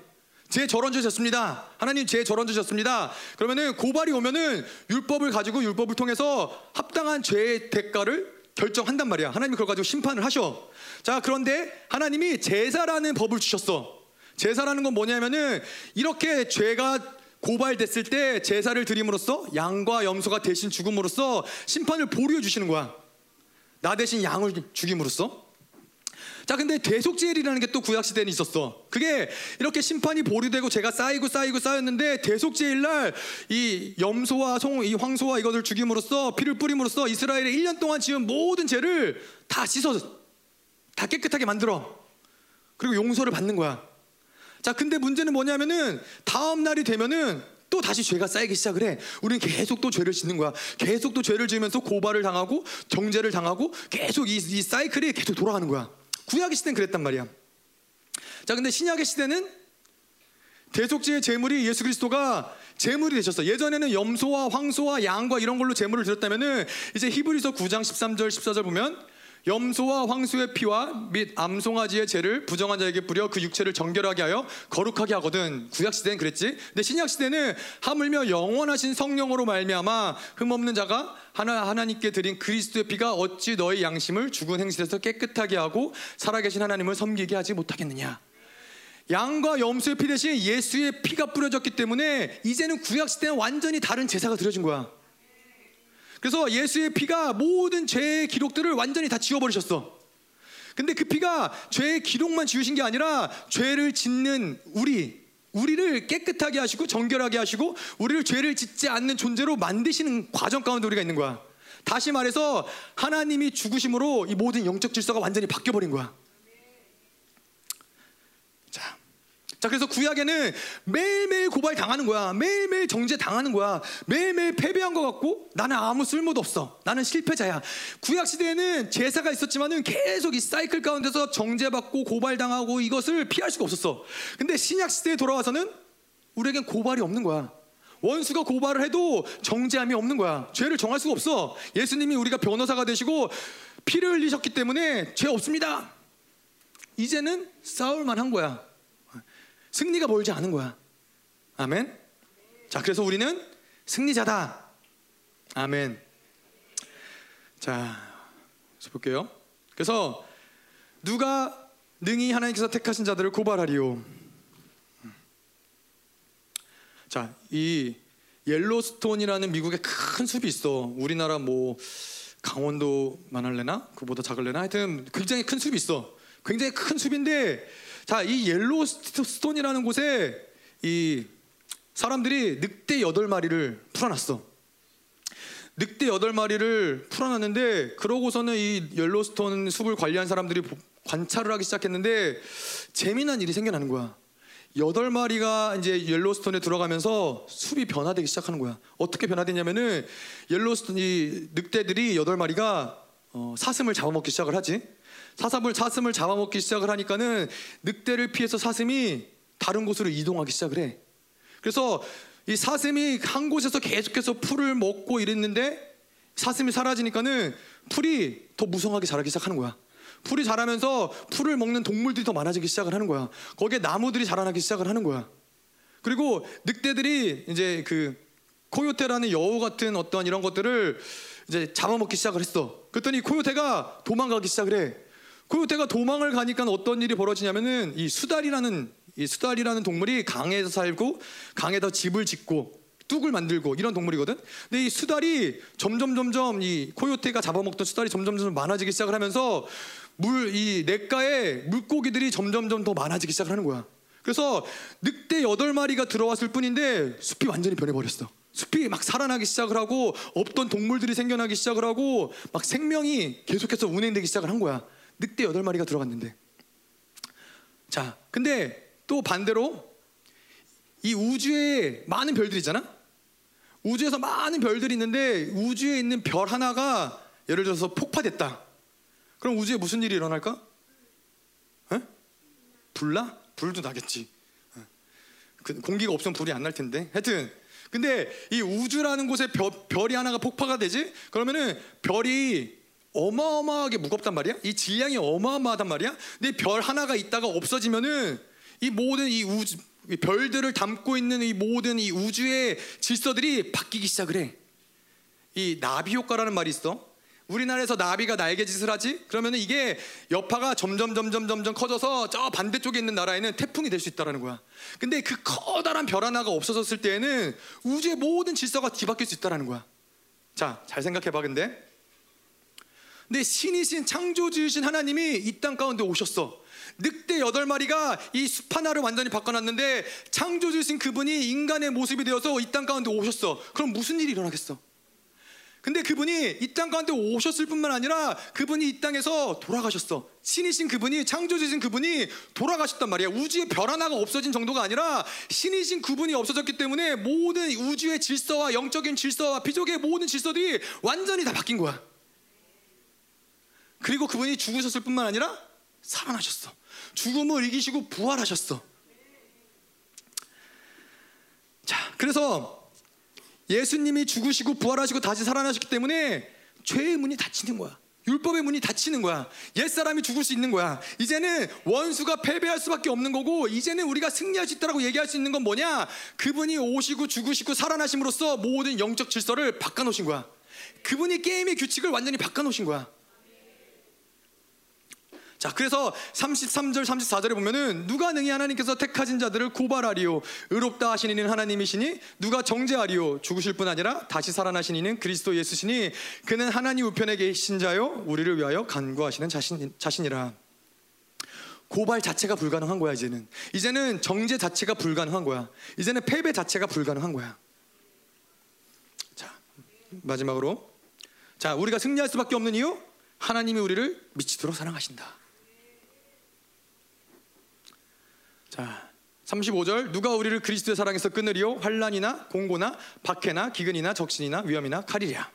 Speaker 1: 제 저런 죄졌습니다. 하나님 제 저런 죄졌습니다. 그러면은 고발이 오면은 율법을 가지고 율법을 통해서 합당한 죄의 대가를 결정한단 말이야. 하나님이 그걸 가지고 심판을 하셔. 자, 그런데 하나님이 제사라는 법을 주셨어. 제사라는 건 뭐냐면은 이렇게 죄가 고발됐을 때 제사를 드림으로써 양과 염소가 대신 죽음으로써 심판을 보류해 주시는 거야. 나 대신 양을 죽임으로써. 자, 근데 대속제일이라는 게 또 구약 시대는 있었어. 그게 이렇게 심판이 보류되고 제가 쌓이고 쌓이고 쌓였는데 대속제일 날 이 염소와 송, 이 황소와 이것을 죽임으로써 피를 뿌림으로써 이스라엘의 1년 동안 지은 모든 죄를 다 씻어 다 깨끗하게 만들어. 그리고 용서를 받는 거야. 자, 근데 문제는 뭐냐면은 다음 날이 되면은 또 다시 죄가 쌓이기 시작을 해. 우리는 계속 또 죄를 짓는 거야. 계속 또 죄를 지으면서 고발을 당하고 정죄를 당하고 계속 이, 이 사이클이 계속 돌아가는 거야. 구약의 시대는 그랬단 말이야. 자, 근데 신약의 시대는 대속죄의 제물이 예수 그리스도가 제물이 되셨어. 예전에는 염소와 황소와 양과 이런 걸로 제물을 드렸다면은 이제 히브리서 9장 13절 14절 보면 염소와 황소의 피와 및 암송아지의 죄를 부정한 자에게 뿌려 그 육체를 정결하게 하여 거룩하게 하거든. 구약 시대는 그랬지. 근데 신약 시대는 하물며 영원하신 성령으로 말미암아 흠없는 자가 하나 하나님께 드린 그리스도의 피가 어찌 너의 양심을 죽은 행실에서 깨끗하게 하고 살아계신 하나님을 섬기게 하지 못하겠느냐. 양과 염소의 피 대신 예수의 피가 뿌려졌기 때문에 이제는 구약 시대는 완전히 다른 제사가 드려진 거야. 그래서 예수의 피가 모든 죄의 기록들을 완전히 다 지워버리셨어. 근데 그 피가 죄의 기록만 지우신 게 아니라 죄를 짓는 우리, 우리를 깨끗하게 하시고 정결하게 하시고 우리를 죄를 짓지 않는 존재로 만드시는 과정 가운데 우리가 있는 거야. 다시 말해서 하나님이 죽으심으로 이 모든 영적 질서가 완전히 바뀌어버린 거야. 자, 자, 그래서 구약에는 매일매일 고발 당하는 거야. 매일매일 정죄 당하는 거야. 매일매일 패배한 것 같고 나는 아무 쓸모도 없어. 나는 실패자야. 구약 시대에는 제사가 있었지만은 계속 이 사이클 가운데서 정죄받고 고발당하고 이것을 피할 수가 없었어. 근데 신약 시대에 돌아와서는 우리에겐 고발이 없는 거야. 원수가 고발을 해도 정죄함이 없는 거야. 죄를 정할 수가 없어. 예수님이 우리가 변호사가 되시고 피를 흘리셨기 때문에 죄 없습니다. 이제는 싸울만 한 거야. 승리가 멀지 않은 거야. 아멘. 자, 그래서 우리는 승리자다. 아멘. 자, 볼게요. 그래서 누가 능히 하나님께서 택하신 자들을 고발하리요. 자, 이 옐로스톤이라는 미국의 큰 숲이 있어. 우리나라 뭐 강원도만 할래나? 그보다 작을래나? 하여튼 굉장히 큰 숲이 있어. 굉장히 큰 숲인데 자, 이 옐로스톤이라는 곳에 이 사람들이 늑대 여덟 마리를 풀어놨어. 늑대 여덟 마리를 풀어놨는데 그러고서는 이 옐로스톤 숲을 관리한 사람들이 관찰을 하기 시작했는데 재미난 일이 생겨나는 거야. 여덟 마리가 이제 옐로스톤에 들어가면서 숲이 변화되기 시작하는 거야. 어떻게 변화되냐면은 옐로스톤 이 늑대들이 여덟 마리가 어, 사슴을 잡아먹기 시작을 하지. 사슴을 사슴을 잡아먹기 시작을 하니까는 늑대를 피해서 사슴이 다른 곳으로 이동하기 시작을 해. 그래서 이 사슴이 한 곳에서 계속해서 풀을 먹고 이랬는데 사슴이 사라지니까는 풀이 더 무성하게 자라기 시작하는 거야. 풀이 자라면서 풀을 먹는 동물들이 더 많아지기 시작을 하는 거야. 거기에 나무들이 자라나기 시작을 하는 거야. 그리고 늑대들이 이제 그 코요테라는 여우 같은 어떤 이런 것들을 이제 잡아먹기 시작을 했어. 그랬더니 코요테가 도망가기 시작을 해. 코요테가 도망을 가니까 어떤 일이 벌어지냐면은 이 수달이라는 이 수달이라는 동물이 강에서 살고 강에다 집을 짓고 뚝을 만들고 이런 동물이거든. 근데 이 수달이 점점 점점 이 코요테가 잡아먹던 수달이 점점 점점 많아지기 시작을 하면서 물 이 냇가에 물고기들이 점점 점더 많아지기 시작하는 거야. 그래서 늑대 여덟 마리가 들어왔을 뿐인데 숲이 완전히 변해버렸어. 숲이 막 살아나기 시작을 하고 없던 동물들이 생겨나기 시작을 하고 막 생명이 계속해서 운행되기 시작을 한 거야. 늑대 여덟 마리가 들어갔는데. 자, 근데 또 반대로 이 우주에 많은 별들이 있잖아. 우주에서 많은 별들이 있는데 우주에 있는 별 하나가 예를 들어서 폭파됐다. 그럼 우주에 무슨 일이 일어날까? 에? 불나? 불도 나겠지. 그 공기가 없으면 불이 안 날 텐데. 하여튼 근데 이 우주라는 곳에 별, 별이 하나가 폭파가 되지? 그러면은 별이 어마어마하게 무겁단 말이야. 이 질량이 어마어마하단 말이야. 근데 별 하나가 있다가 없어지면은 이 모든 이 우주 이 별들을 담고 있는 이 모든 이 우주의 질서들이 바뀌기 시작을 해. 이 나비 효과라는 말이 있어. 우리나라에서 나비가 날개짓을 하지? 그러면 이게 여파가 점점 점점 점점 커져서 저 반대쪽에 있는 나라에는 태풍이 될 수 있다라는 거야. 근데 그 커다란 별 하나가 없어졌을 때에는 우주의 모든 질서가 뒤바뀔 수 있다라는 거야. 자, 잘 생각해 봐 근데. 근데 신이신 창조 주이신 하나님이 이 땅 가운데 오셨어. 늑대 여덟 마리가 이 숲 하나를 완전히 바꿔놨는데 창조 주신 그분이 인간의 모습이 되어서 이 땅 가운데 오셨어. 그럼 무슨 일이 일어나겠어? 근데 그분이 이 땅 가운데 오셨을 뿐만 아니라 그분이 이 땅에서 돌아가셨어. 신이신 그분이 창조주신 그분이 돌아가셨단 말이야. 우주의 별 하나가 없어진 정도가 아니라 신이신 그분이 없어졌기 때문에 모든 우주의 질서와 영적인 질서와 피족의 모든 질서들이 완전히 다 바뀐 거야. 그리고 그분이 죽으셨을 뿐만 아니라 살아나셨어. 죽음을 이기시고 부활하셨어. 자, 그래서 예수님이 죽으시고 부활하시고 다시 살아나셨기 때문에 죄의 문이 닫히는 거야. 율법의 문이 닫히는 거야. 옛사람이 죽을 수 있는 거야. 이제는 원수가 패배할 수밖에 없는 거고, 이제는 우리가 승리할 수 있다고 얘기할 수 있는 건 뭐냐? 그분이 오시고 죽으시고 살아나심으로써 모든 영적 질서를 바꿔 놓으신 거야. 그분이 게임의 규칙을 완전히 바꿔 놓으신 거야. 자, 그래서 33절, 34절에 보면은 누가 능히 하나님께서 택하신 자들을 고발하리요. 의롭다 하신 이는 하나님이시니 누가 정죄하리요. 죽으실 뿐 아니라 다시 살아나신 이는 그리스도 예수시니 그는 하나님 우편에 계신 자요. 우리를 위하여 간구하시는 자신, 자신이라. 고발 자체가 불가능한 거야, 이제는. 이제는 정죄 자체가 불가능한 거야. 이제는 패배 자체가 불가능한 거야. 자, 마지막으로. 자, 우리가 승리할 수밖에 없는 이유? 하나님이 우리를 미치도록 사랑하신다. 자, 35절 누가 우리를 그리스도의 사랑에서 끊으리요 환란이나 공고나 박해나 기근이나 적신이나 위험이나 칼이랴.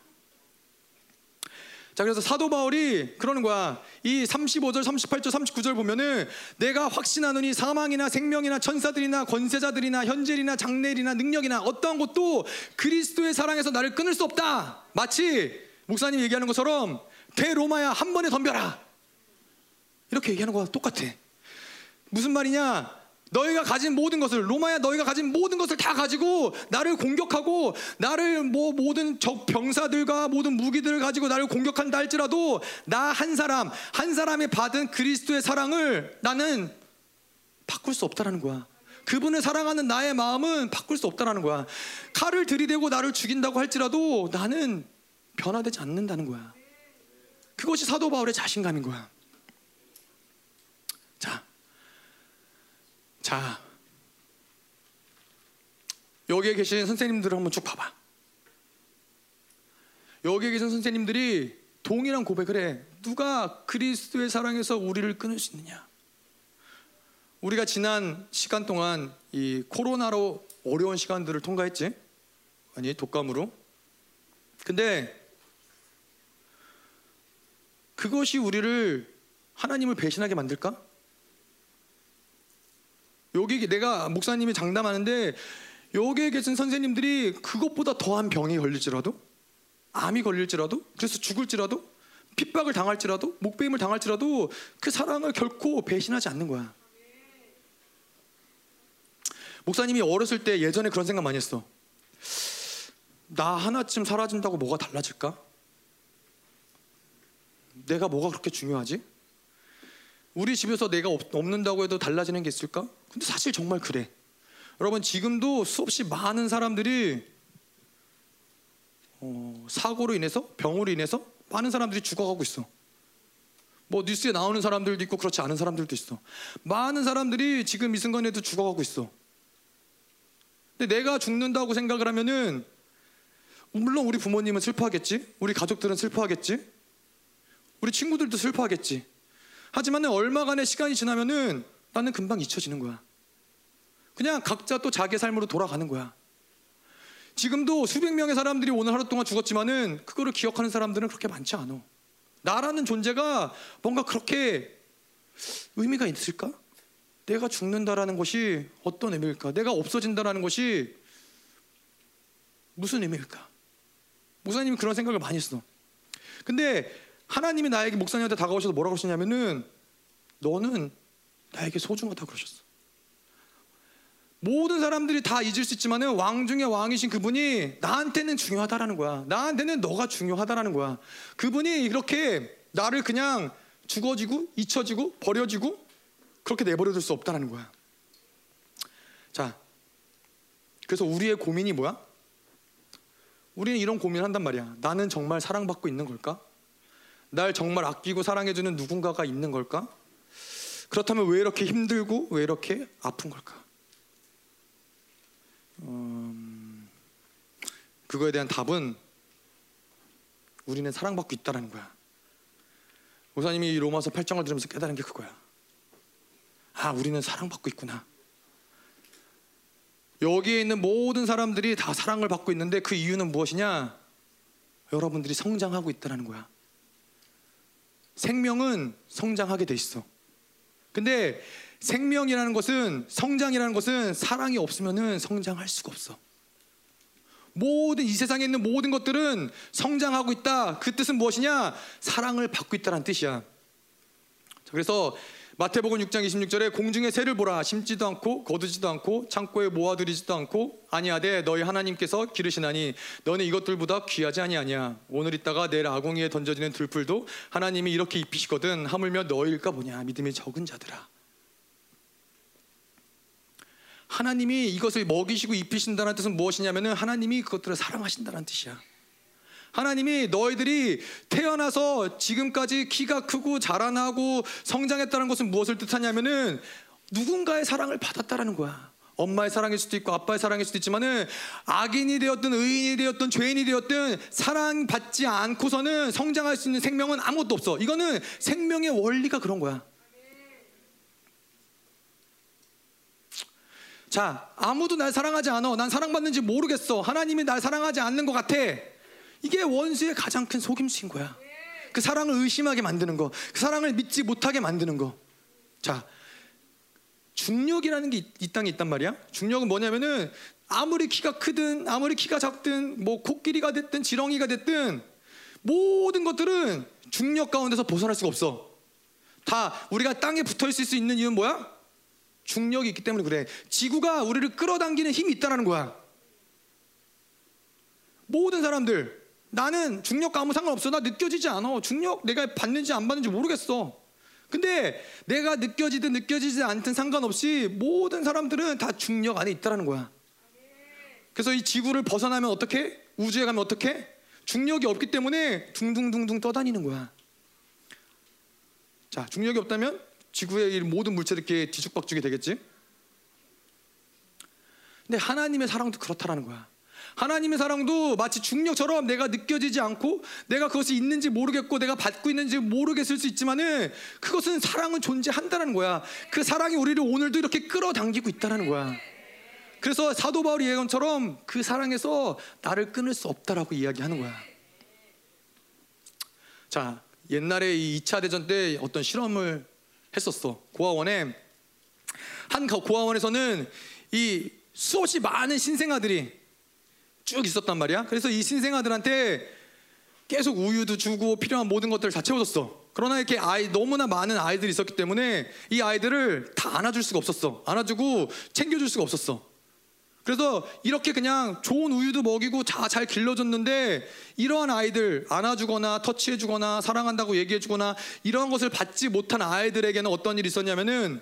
Speaker 1: 자, 그래서 사도 바울이 그러는 거야. 이 35절, 38절, 39절 보면은 내가 확신하노니 사망이나 생명이나 천사들이나 권세자들이나 현재이나 장래이나 능력이나 어떠한 것도 그리스도의 사랑에서 나를 끊을 수 없다. 마치 목사님 얘기하는 것처럼 대로마야 한 번에 덤벼라. 이렇게 얘기하는 거와 똑같아. 무슨 말이냐? 너희가 가진 모든 것을 로마야 너희가 가진 모든 것을 다 가지고 나를 공격하고 나를 뭐 모든 적 병사들과 모든 무기들을 가지고 나를 공격한다 할지라도 나 한 사람 한 사람이 받은 그리스도의 사랑을 나는 바꿀 수 없다라는 거야. 그분을 사랑하는 나의 마음은 바꿀 수 없다라는 거야. 칼을 들이대고 나를 죽인다고 할지라도 나는 변화되지 않는다는 거야. 그것이 사도 바울의 자신감인 거야. 자, 여기에 계신 선생님들을 한번 쭉 봐봐. 여기에 계신 선생님들이 동일한 고백을 해. 누가 그리스도의 사랑에서 우리를 끊을 수 있느냐? 우리가 지난 시간 동안 이 코로나로 어려운 시간들을 통과했지? 아니, 독감으로. 근데 그것이 우리를 하나님을 배신하게 만들까? 여기 내가 목사님이 장담하는데 여기에 계신 선생님들이 그것보다 더한 병이 걸릴지라도 암이 걸릴지라도 그래서 죽을지라도 핍박을 당할지라도 목배임을 당할지라도 그 사랑을 결코 배신하지 않는 거야. 목사님이 어렸을 때 예전에 그런 생각 많이 했어. 나 하나쯤 사라진다고 뭐가 달라질까? 내가 뭐가 그렇게 중요하지? 우리 집에서 내가 없, 없는다고 해도 달라지는 게 있을까? 근데 사실 정말 그래. 여러분 지금도 수없이 많은 사람들이 어, 사고로 인해서 병으로 인해서 많은 사람들이 죽어가고 있어. 뭐 뉴스에 나오는 사람들도 있고 그렇지 않은 사람들도 있어. 많은 사람들이 지금 이 순간에도 죽어가고 있어. 근데 내가 죽는다고 생각을 하면은 물론 우리 부모님은 슬퍼하겠지, 우리 가족들은 슬퍼하겠지, 우리 친구들도 슬퍼하겠지. 하지만 얼마간의 시간이 지나면은 나는 금방 잊혀지는 거야. 그냥 각자 또 자기의 삶으로 돌아가는 거야. 지금도 수백 명의 사람들이 오늘 하루 동안 죽었지만은 그거를 기억하는 사람들은 그렇게 많지 않아. 나라는 존재가 뭔가 그렇게 의미가 있을까? 내가 죽는다라는 것이 어떤 의미일까? 내가 없어진다라는 것이 무슨 의미일까? 목사님이 그런 생각을 많이 했어. 근데 하나님이 나에게 목사님한테 다가오셔서 뭐라고 하시냐면은 너는 나에게 소중하다고 그러셨어. 모든 사람들이 다 잊을 수 있지만은 왕 중에 왕이신 그분이 나한테는 중요하다라는 거야. 나한테는 너가 중요하다라는 거야. 그분이 이렇게 나를 그냥 죽어지고 잊혀지고 버려지고 그렇게 내버려 둘 수 없다라는 거야. 자, 그래서 우리의 고민이 뭐야? 우리는 이런 고민을 한단 말이야. 나는 정말 사랑받고 있는 걸까? 날 정말 아끼고 사랑해주는 누군가가 있는 걸까? 그렇다면 왜 이렇게 힘들고 왜 이렇게 아픈 걸까? 음, 그거에 대한 답은 우리는 사랑받고 있다라는 거야. 목사님이 이 로마서 8장을 들으면서 깨달은 게 그거야. 아, 우리는 사랑받고 있구나. 여기에 있는 모든 사람들이 다 사랑을 받고 있는데 그 이유는 무엇이냐? 여러분들이 성장하고 있다는 거야. 생명은 성장하게 돼 있어. 근데 생명이라는 것은 성장이라는 것은 사랑이 없으면은 성장할 수가 없어. 모든 이 세상에 있는 모든 것들은 성장하고 있다. 그 뜻은 무엇이냐? 사랑을 받고 있다는 뜻이야. 그래서 마태복음 6장 26절에 공중의 새를 보라 심지도 않고 거두지도 않고 창고에 모아두리지도 않고 아니하되 너희 하나님께서 기르시나니 너는 이것들보다 귀하지 아니하냐? 오늘 있다가 내일 아궁이에 던져지는 들풀도 하나님이 이렇게 입히시거든 하물며 너희일까 보냐? 믿음이 적은 자들아. 하나님이 이것을 먹이시고 입히신다는 뜻은 무엇이냐면은 하나님이 그것들을 사랑하신다는 뜻이야. 하나님이 너희들이 태어나서 지금까지 키가 크고 자라나고 성장했다는 것은 무엇을 뜻하냐면은 누군가의 사랑을 받았다라는 거야. 엄마의 사랑일 수도 있고 아빠의 사랑일 수도 있지만은 악인이 되었든 의인이 되었든 죄인이 되었든 사랑받지 않고서는 성장할 수 있는 생명은 아무것도 없어. 이거는 생명의 원리가 그런 거야. 자, 아무도 날 사랑하지 않아. 난 사랑받는지 모르겠어. 하나님이 날 사랑하지 않는 것 같아. 이게 원수의 가장 큰 속임수인 거야. 그 사랑을 의심하게 만드는 거. 그 사랑을 믿지 못하게 만드는 거. 자, 중력이라는 게 이 땅에 있단 말이야. 중력은 뭐냐면은 아무리 키가 크든 아무리 키가 작든 뭐 코끼리가 됐든 지렁이가 됐든 모든 것들은 중력 가운데서 벗어날 수가 없어. 다 우리가 땅에 붙어 있을 수 있는 이유는 뭐야? 중력이 있기 때문에 그래. 지구가 우리를 끌어당기는 힘이 있다는 거야. 모든 사람들 나는 중력과 아무 상관없어. 나 느껴지지 않아. 중력 내가 받는지 안 받는지 모르겠어. 근데 내가 느껴지든 느껴지지 않든 상관없이 모든 사람들은 다 중력 안에 있다는 거야. 그래서 이 지구를 벗어나면 어떻게? 우주에 가면 어떻게? 중력이 없기 때문에 둥둥둥둥 떠다니는 거야. 자, 중력이 없다면 지구의 모든 물체들 이렇게 뒤죽박죽이 되겠지? 근데 하나님의 사랑도 그렇다라는 거야. 하나님의 사랑도 마치 중력처럼 내가 느껴지지 않고 내가 그것이 있는지 모르겠고 내가 받고 있는지 모르겠을 수 있지만은 그것은 사랑은 존재한다는 거야. 그 사랑이 우리를 오늘도 이렇게 끌어당기고 있다는 거야. 그래서 사도 바울이 예언처럼 그 사랑에서 나를 끊을 수 없다라고 이야기하는 거야. 자, 옛날에 이 2차 대전 때 어떤 실험을 했었어. 고아원에 한 고아원에서는 이 수없이 많은 신생아들이 쭉 있었단 말이야. 그래서 이 신생아들한테 계속 우유도 주고 필요한 모든 것들을 다 채워줬어. 그러나 이렇게 아이 너무나 많은 아이들이 있었기 때문에 이 아이들을 다 안아줄 수가 없었어. 안아주고 챙겨줄 수가 없었어. 그래서 이렇게 그냥 좋은 우유도 먹이고 다 잘 길러줬는데 이러한 아이들 안아주거나 터치해주거나 사랑한다고 얘기해주거나 이러한 것을 받지 못한 아이들에게는 어떤 일이 있었냐면은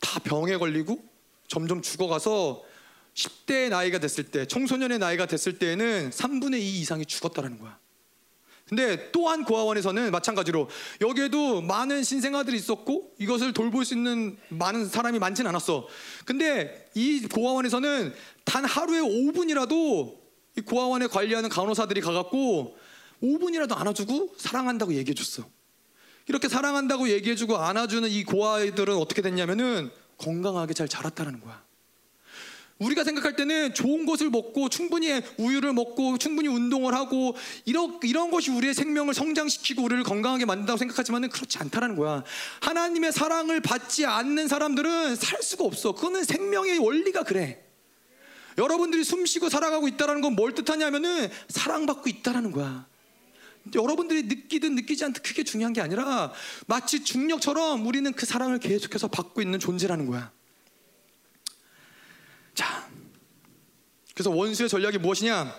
Speaker 1: 다 병에 걸리고 점점 죽어가서 10대의 나이가 됐을 때 청소년의 나이가 됐을 때에는 3분의 2 이상이 죽었다는 거야. 근데 또한 고아원에서는 마찬가지로 여기에도 많은 신생아들이 있었고 이것을 돌볼 수 있는 많은 사람이 많진 않았어. 근데 이 고아원에서는 단 하루에 5분이라도 이 고아원에 관리하는 간호사들이 가갖고 5분이라도 안아주고 사랑한다고 얘기해줬어. 이렇게 사랑한다고 얘기해주고 안아주는 이 고아이들은 어떻게 됐냐면은 건강하게 잘 자랐다는 거야. 우리가 생각할 때는 좋은 것을 먹고 충분히 우유를 먹고 충분히 운동을 하고 이런, 이런 것이 우리의 생명을 성장시키고 우리를 건강하게 만든다고 생각하지만 그렇지 않다는 거야. 하나님의 사랑을 받지 않는 사람들은 살 수가 없어. 그거는 생명의 원리가 그래. 여러분들이 숨 쉬고 살아가고 있다는 건 뭘 뜻하냐면은 사랑받고 있다는 거야. 여러분들이 느끼든 느끼지 않든 그게 중요한 게 아니라 마치 중력처럼 우리는 그 사랑을 계속해서 받고 있는 존재라는 거야. 자, 그래서 원수의 전략이 무엇이냐?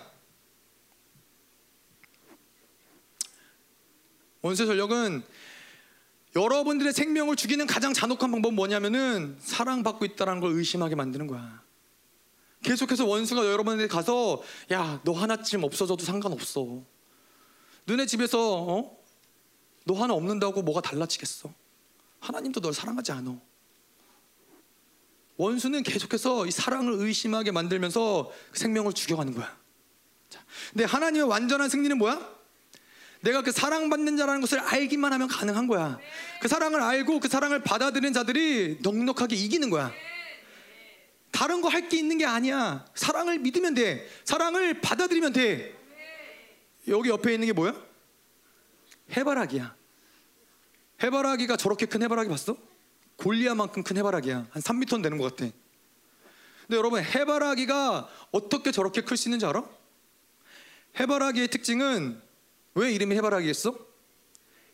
Speaker 1: 원수의 전략은 여러분들의 생명을 죽이는 가장 잔혹한 방법은 뭐냐면은 사랑받고 있다는 걸 의심하게 만드는 거야. 계속해서 원수가 여러분한테 가서 야, 너 하나쯤 없어져도 상관없어. 너네 집에서 어? 너 하나 없는다고 뭐가 달라지겠어? 하나님도 널 사랑하지 않아. 원수는 계속해서 이 사랑을 의심하게 만들면서 그 생명을 죽여가는 거야. 자, 근데 하나님의 완전한 승리는 뭐야? 내가 그 사랑받는 자라는 것을 알기만 하면 가능한 거야. 그 사랑을 알고 그 사랑을 받아들이는 자들이 넉넉하게 이기는 거야. 다른 거 할 게 있는 게 아니야. 사랑을 믿으면 돼. 사랑을 받아들이면 돼. 여기 옆에 있는 게 뭐야? 해바라기야. 해바라기가 저렇게 큰 해바라기 봤어? 골리아만큼 큰 해바라기야. 한 3m는 되는 것 같아. 근데 여러분 해바라기가 어떻게 저렇게 클 수 있는지 알아? 해바라기의 특징은 왜 이름이 해바라기겠어?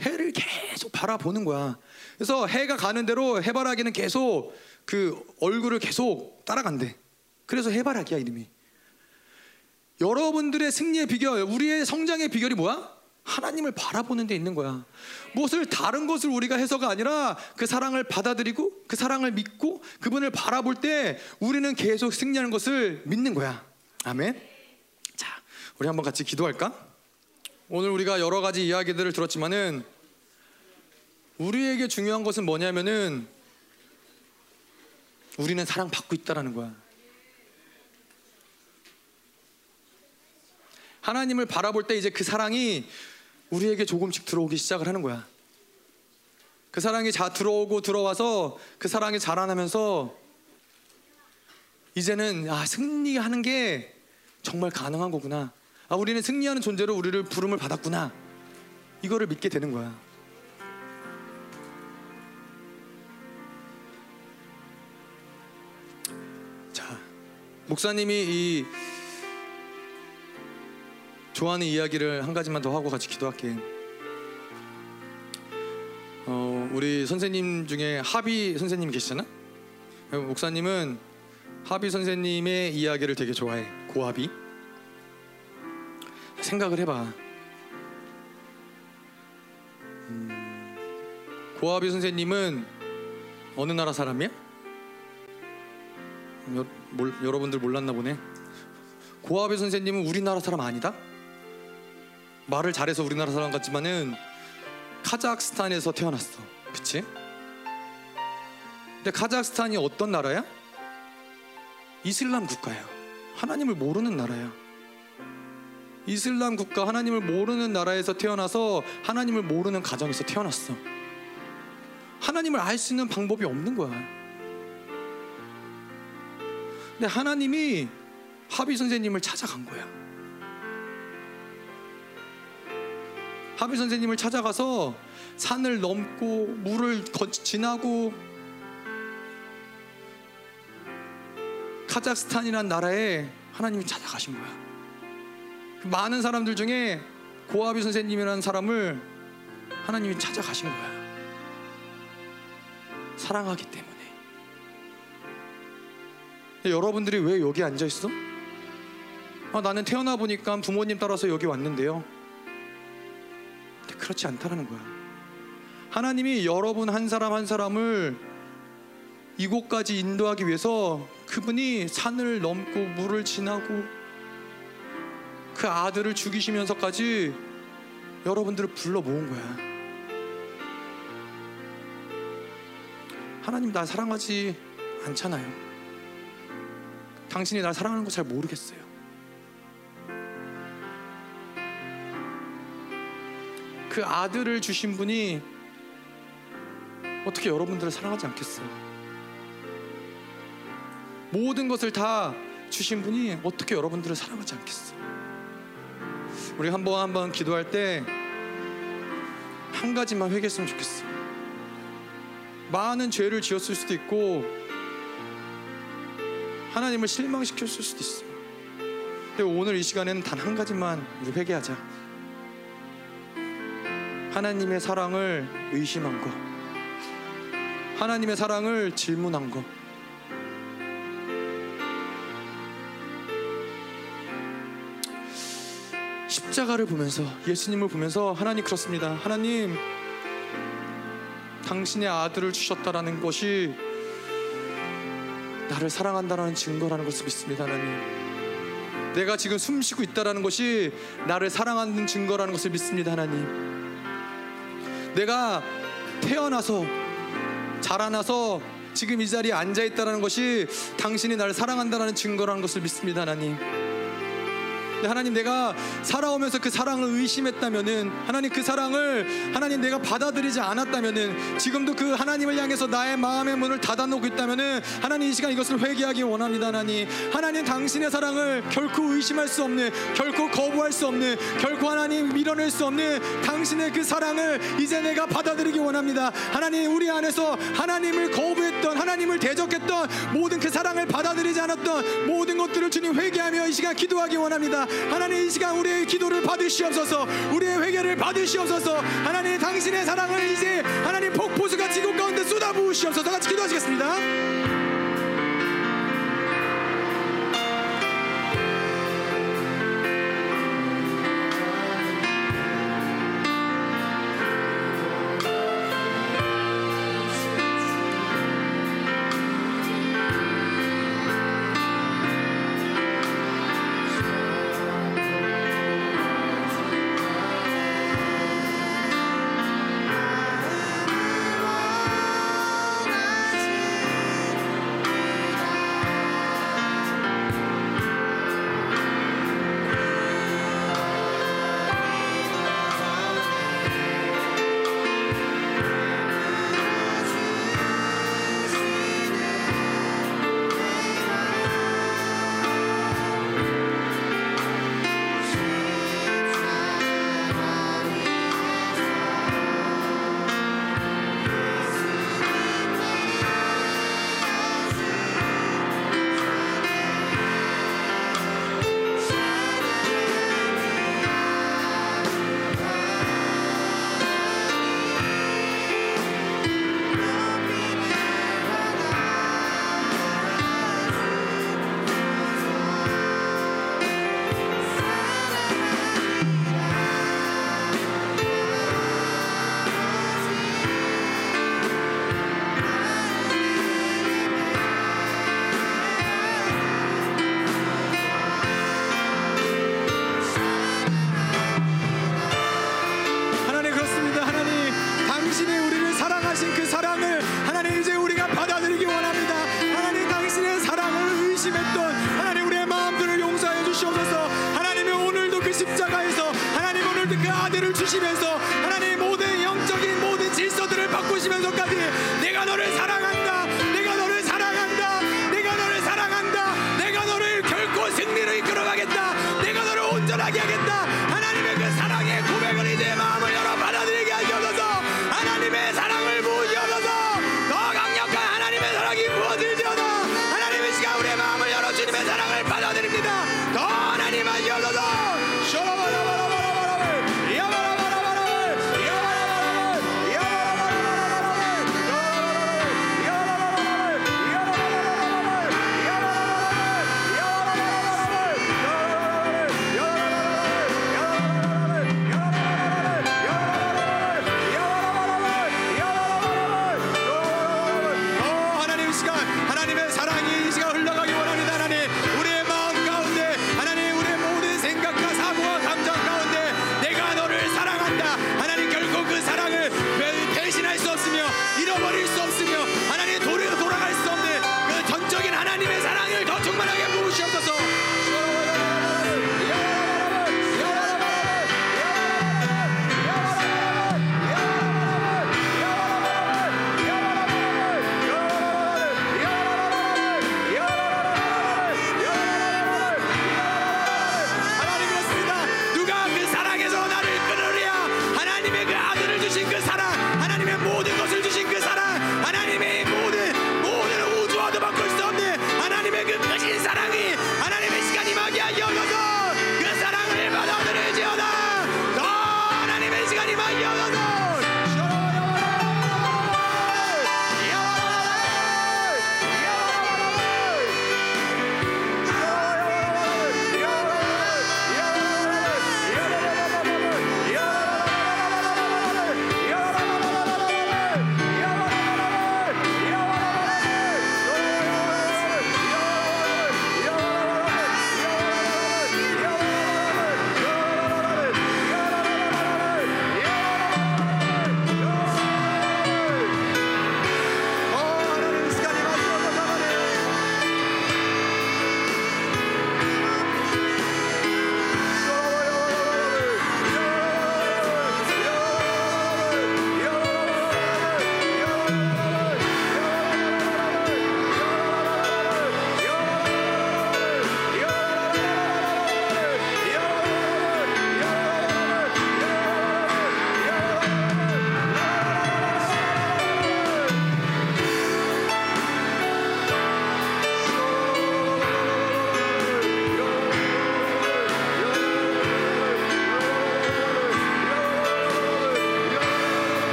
Speaker 1: 해를 계속 바라보는 거야. 그래서 해가 가는 대로 해바라기는 계속 그 얼굴을 계속 따라간대. 그래서 해바라기야 이름이. 여러분들의 승리의 비결, 우리의 성장의 비결이 뭐야? 하나님을 바라보는 데 있는 거야. 무엇을 다른 것을 우리가 해서가 아니라 그 사랑을 받아들이고 그 사랑을 믿고 그분을 바라볼 때 우리는 계속 승리하는 것을 믿는 거야. 아멘. 자, 우리 한번 같이 기도할까? 오늘 우리가 여러 가지 이야기들을 들었지만은 우리에게 중요한 것은 뭐냐면은 우리는 사랑받고 있다라는 거야. 하나님을 바라볼 때 이제 그 사랑이 우리에게 조금씩 들어오기 시작을 하는 거야. 그 사랑이 자 들어오고 들어와서 그 사랑이 자라나면서 이제는 아 승리하는 게 정말 가능한 거구나. 아 우리는 승리하는 존재로 우리를 부름을 받았구나. 이거를 믿게 되는 거야. 자, 목사님이 이 좋아하는 이야기를 한 가지만 더 하고 같이 기도할게. 어, 우리 선생님 중에 하비 선생님 계시잖아. 목사님은 하비 선생님의 이야기를 되게 좋아해. 고하비. 생각을 해봐. 음, 고하비 선생님은 어느 나라 사람이야? 여, 몰, 여러분들 몰랐나 보네. 고하비 선생님은 우리나라 사람 아니다? 말을 잘해서 우리나라 사람 같지만은 카자흐스탄에서 태어났어. 그치? 근데 카자흐스탄이 어떤 나라야? 이슬람 국가야. 하나님을 모르는 나라야. 이슬람 국가 하나님을 모르는 나라에서 태어나서 하나님을 모르는 가정에서 태어났어. 하나님을 알 수 있는 방법이 없는 거야. 근데 하나님이 하비 선생님을 찾아간 거야. 하비 선생님을 찾아가서 산을 넘고 물을 지나고 카자흐스탄이라는 나라에 하나님이 찾아가신 거야. 그 많은 사람들 중에 고아비 선생님이라는 사람을 하나님이 찾아가신 거야. 사랑하기 때문에. 여러분들이 왜 여기 앉아 있어? 아, 나는 태어나 보니까 부모님 따라서 여기 왔는데요. 그렇지 않다라는 거야. 하나님이 여러분 한 사람 한 사람을 이곳까지 인도하기 위해서 그분이 산을 넘고 물을 지나고 그 아들을 죽이시면서까지 여러분들을 불러 모은 거야. 하나님 나 사랑하지 않잖아요. 당신이 날 사랑하는 거 잘 모르겠어요. 그 아들을 주신 분이 어떻게 여러분들을 사랑하지 않겠어요? 모든 것을 다 주신 분이 어떻게 여러분들을 사랑하지 않겠어요? 우리 한번 한번 기도할 때 한 가지만 회개했으면 좋겠어. 많은 죄를 지었을 수도 있고 하나님을 실망시켰을 수도 있어. 근데 오늘 이 시간에는 단 한 가지만 우리 회개하자. 하나님의 사랑을 의심한 거. 하나님의 사랑을 질문한 거. 십자가를 보면서 예수님을 보면서 하나님 그렇습니다. 하나님 당신의 아들을 주셨다라는 것이 나를 사랑한다라는 증거라는 것을 믿습니다. 하나님. 내가 지금 숨쉬고 있다라는 것이 나를 사랑하는 증거라는 것을 믿습니다. 하나님. 내가 태어나서 자라나서 지금 이 자리에 앉아 있다라는 것이 당신이 나를 사랑한다라는 증거라는 것을 믿습니다. 하나님. 하나님 내가 살아오면서 그 사랑을 의심했다면은 하나님 그 사랑을 하나님 내가 받아들이지 않았다면은 지금도 그 하나님을 향해서 나의 마음의 문을 닫아놓고 있다면은 하나님 이 시간 이것을 회개하기 원합니다 하나님. 하나님 당신의 사랑을 결코 의심할 수 없는 결코 거부할 수 없는 결코 하나님 밀어낼 수 없는 당신의 그 사랑을 이제 내가 받아들이기 원합니다. 하나님 우리 안에서 하나님을 거부했던 하나님을 대적했던 모든 그 사랑을 받아들이지 않았던 모든 것들을 주님 회개하며 이 시간 기도하기 원합니다 하나님 이 시간 우리의 기도를 받으시옵소서. 우리의 회개를 받으시옵소서. 하나님 당신의 사랑을 이제 하나님 폭포수가 지구 가운데 쏟아부으시옵소서. 같이 기도하시겠습니다 고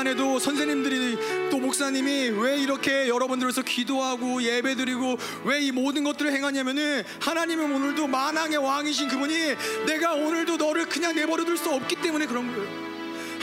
Speaker 1: 시간에도 선생님들이 또 목사님이 왜 이렇게 여러분들에서 기도하고 예배드리고 왜 이 모든 것들을 행하냐면은 하나님은 오늘도 만왕의 왕이신 그분이 내가 오늘도 너를 그냥 내버려 둘 수 없기 때문에 그런 거예요.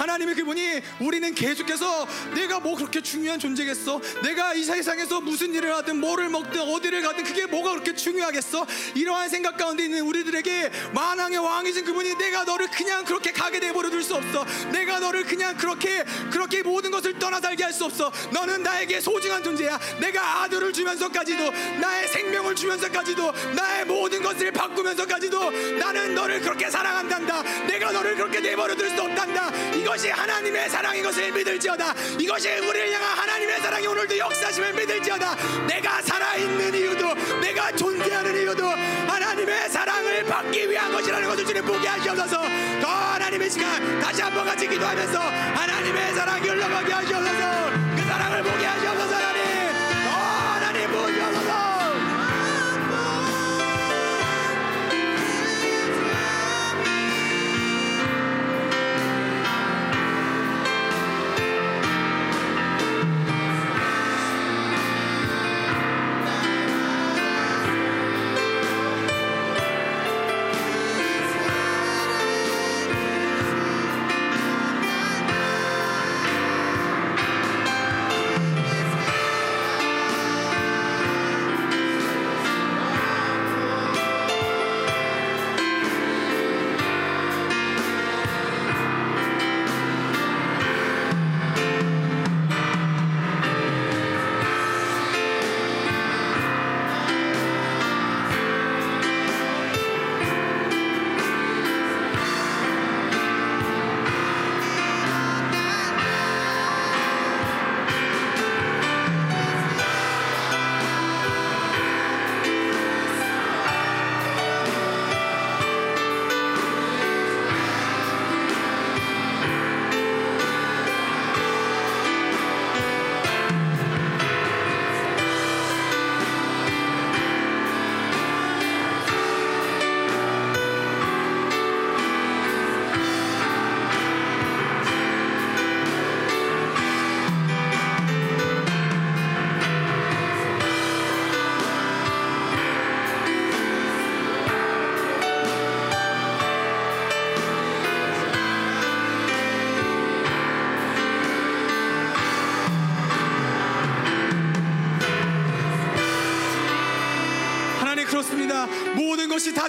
Speaker 1: 하나님의 그분이 우리는 계속해서 내가 뭐 그렇게 중요한 존재겠어? 내가 이 세상에서 무슨 일을 하든 뭐를 먹든 어디를 가든 그게 뭐가 그렇게 중요하겠어? 이러한 생각 가운데 있는 우리들에게 만왕의 왕이신 그분이 내가 너를 그냥 그렇게 가게 내버려 둘 수 없어. 내가 너를 그냥 그렇게 그렇게 모든 것을 떠나 살게 할 수 없어. 너는 나에게 소중한 존재야. 내가 아들을 주면서까지도 나의 생명을 주면서까지도 나의 모든 것을 바꾸면서까지도 나는 너를 그렇게 사랑한단다. 내가 너를 그렇게 내버려 둘 수 없단다. 이 것이 하나님의 사랑인 것을 믿을지어다. 이것이 우리를 향한 하나님의 사랑이 오늘도 역사심을 믿을지어다. 내가 살아있는 이유도 내가 존재하는 이유도 하나님의 사랑을 받기 위한 것이라는 것을 주님 보게 하시옵소서. 더 하나님의 시간 다시 한번 같이 기도하면서 하나님의 사랑이 흘러가게 하시옵소서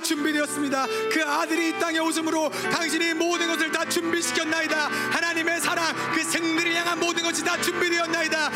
Speaker 1: 준비되었습니다. 그 아들이 이 땅에 오심으로 당신이 모든 것을 다 준비시켰나이다. 하나님의 사랑, 그 승리를 향한 모든 것이 다 준비되었나이다.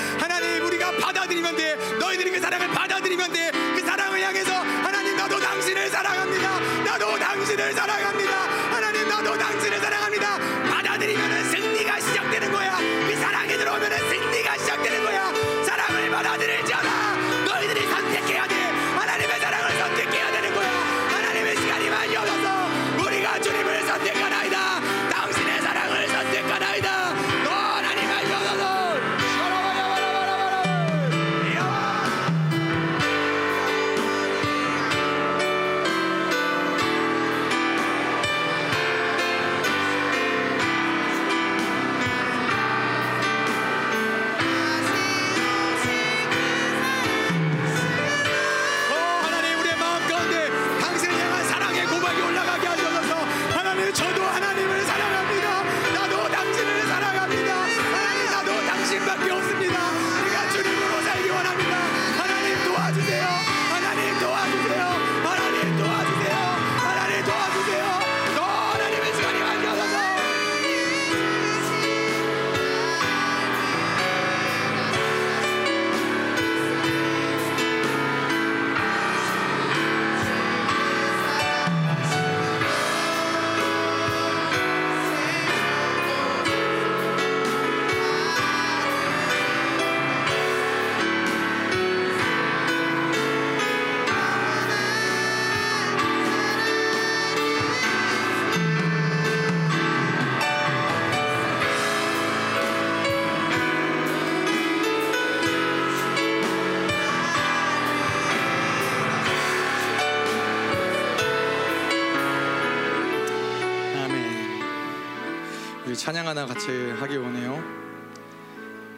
Speaker 1: 찬양 하나 같이 하기 원해요.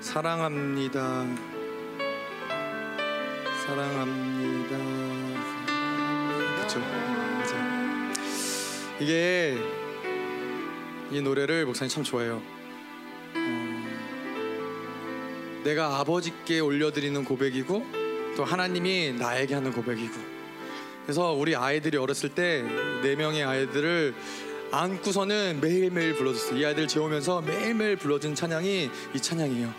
Speaker 1: 사랑합니다. 사랑합니다. 맞아요. 이게 이 노래를 목사님 참 좋아해요. 어, 내가 아버지께 올려드리는 고백이고 또 하나님이 나에게 하는 고백이고 그래서 우리 아이들이 어렸을 때 네 명의 아이들을 안고서는 매일매일 불러줬어요. 이 아이들 재우면서 매일매일 불러준 찬양이 이 찬양이에요.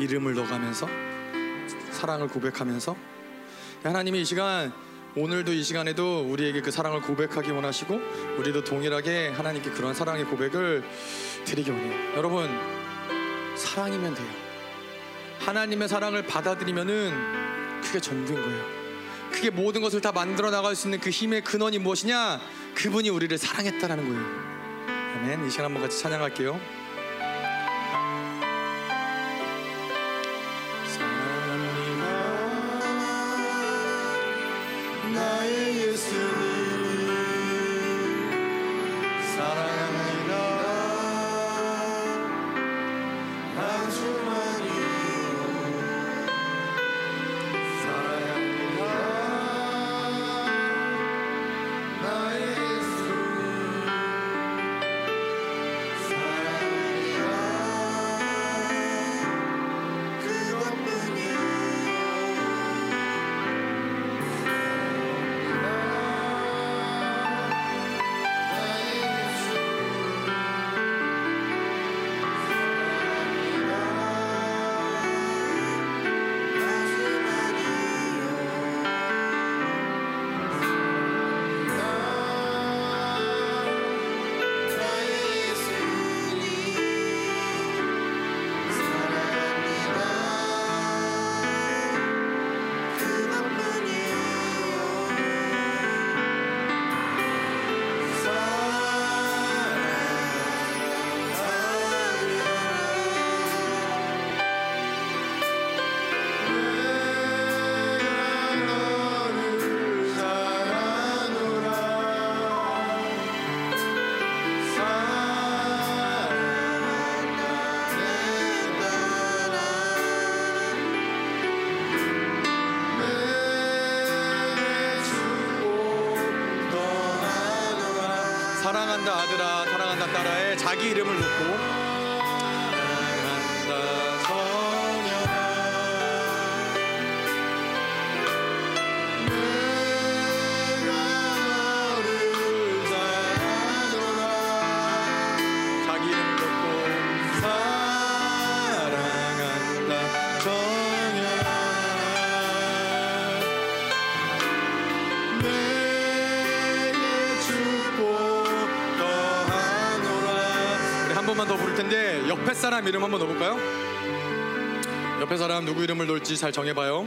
Speaker 1: 이름을 넣어가면서 사랑을 고백하면서 하나님이 이 시간 오늘도 이 시간에도 우리에게 그 사랑을 고백하기 원하시고 우리도 동일하게 하나님께 그런 사랑의 고백을 드리기 원해요. 여러분 사랑이면 돼요. 하나님의 사랑을 받아들이면은 그게 전부인 거예요. 그게 모든 것을 다 만들어 나갈 수 있는 그 힘의 근원이 무엇이냐? 그분이 우리를 사랑했다라는 거예요. 아멘. 이 시간 한번 같이 찬양할게요. 아들아 사람 이름 한번 넣어볼까요? 옆에 사람 누구 이름을 놓을지 잘 정해봐요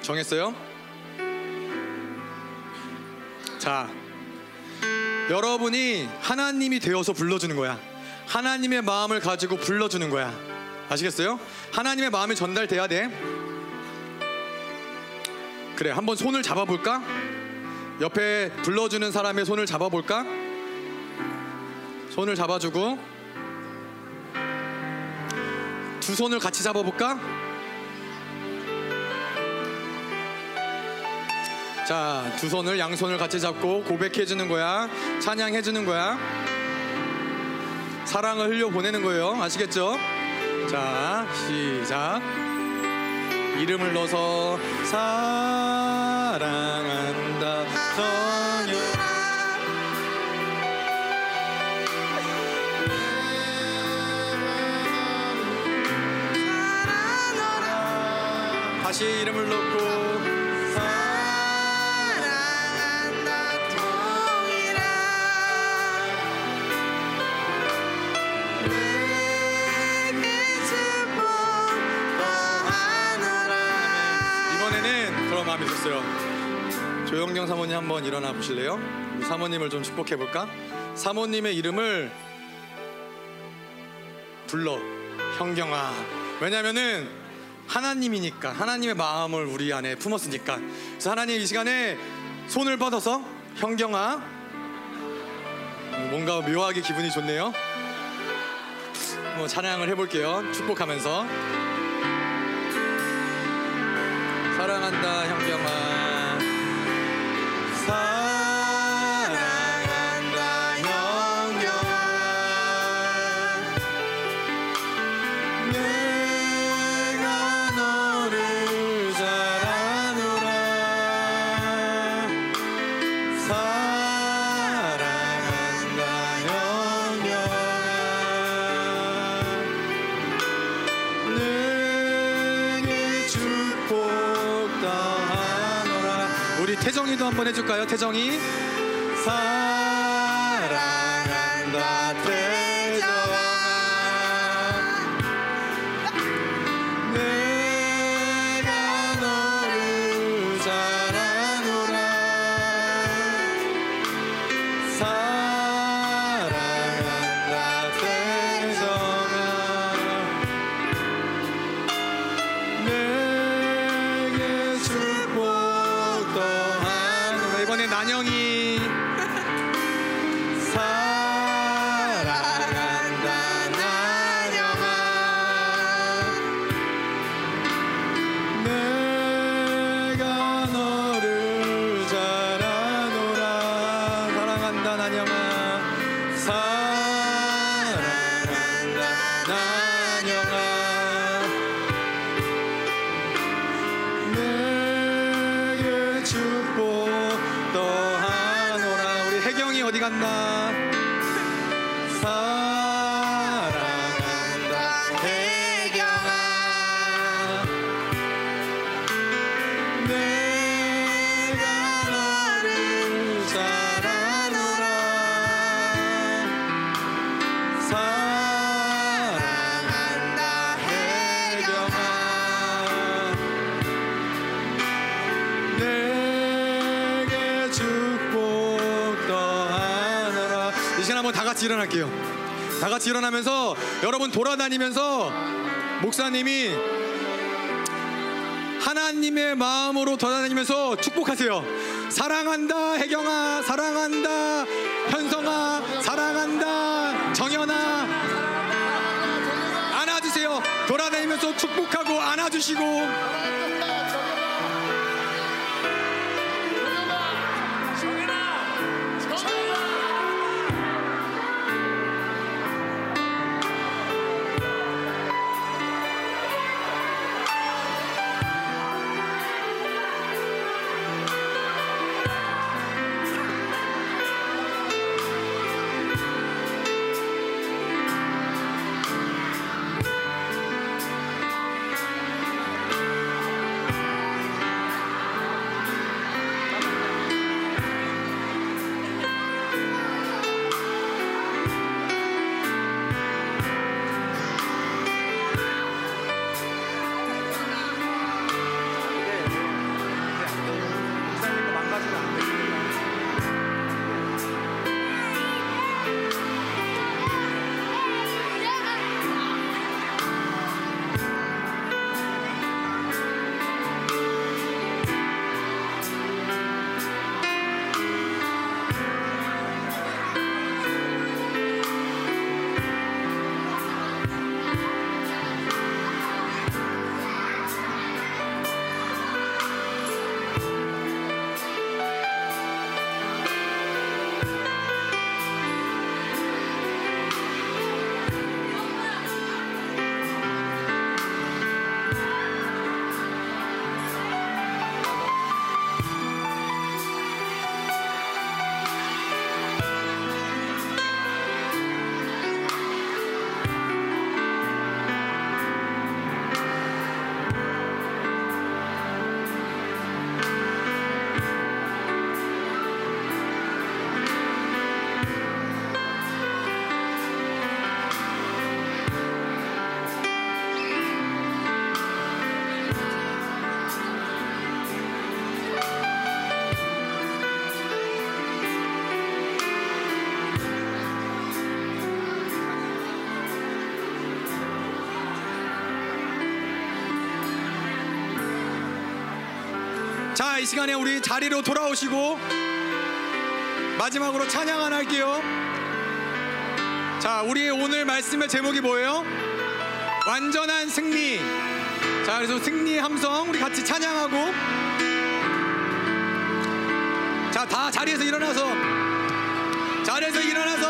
Speaker 1: 정했어요? 자 여러분이 하나님이 되어서 불러주는 거야 하나님의 마음을 가지고 불러주는 거야 아시겠어요? 하나님의 마음이 전달돼야 돼 그래 한번 손을 잡아볼까? 옆에 불러주는 사람의 손을 잡아볼까? 손을 잡아주고 두 손을 같이 잡아볼까? 자, 두 손을 양손을 같이 잡고 고백해 주는 거야. 찬양해 주는 거야. 사랑을 흘려 보내는 거예요. 아시겠죠? 자, 시작. 이름을 넣어서 사 다시 이름을 있었어요. 조영경 사모님 한번 일어나 보실래요? 사모님을 좀 축복해 볼까? 사모님의 이름을 불러 형경아. 왜냐면은 하나님이니까 하나님의 마음을 우리 안에 품었으니까. 그래서 하나님 이 시간에 손을 뻗어서 형경아 뭔가 묘하게 기분이 좋네요. 뭐 찬양을 해볼게요. 축복하면서 사랑한다 형경아 태정이도 한번 해줄까요? 태정이. 사랑한다 일어날게요 다 같이 일어나면서 여러분 돌아다니면서 목사님이 하나님의 마음으로 돌아다니면서 축복하세요. 사랑한다 혜경아, 사랑한다 현성아, 사랑한다 정연아. 안아주세요. 돌아다니면서 축복하고 안아주시고. 자, 이 시간에 우리 자리로 돌아오시고 마지막으로 찬양 하나 할게요. 자, 우리 오늘 말씀의 제목이 뭐예요? 완전한 승리. 자, 그래서 승리의 함성 우리 같이 찬양하고 자, 다 자리에서 일어나서 자리에서 일어나서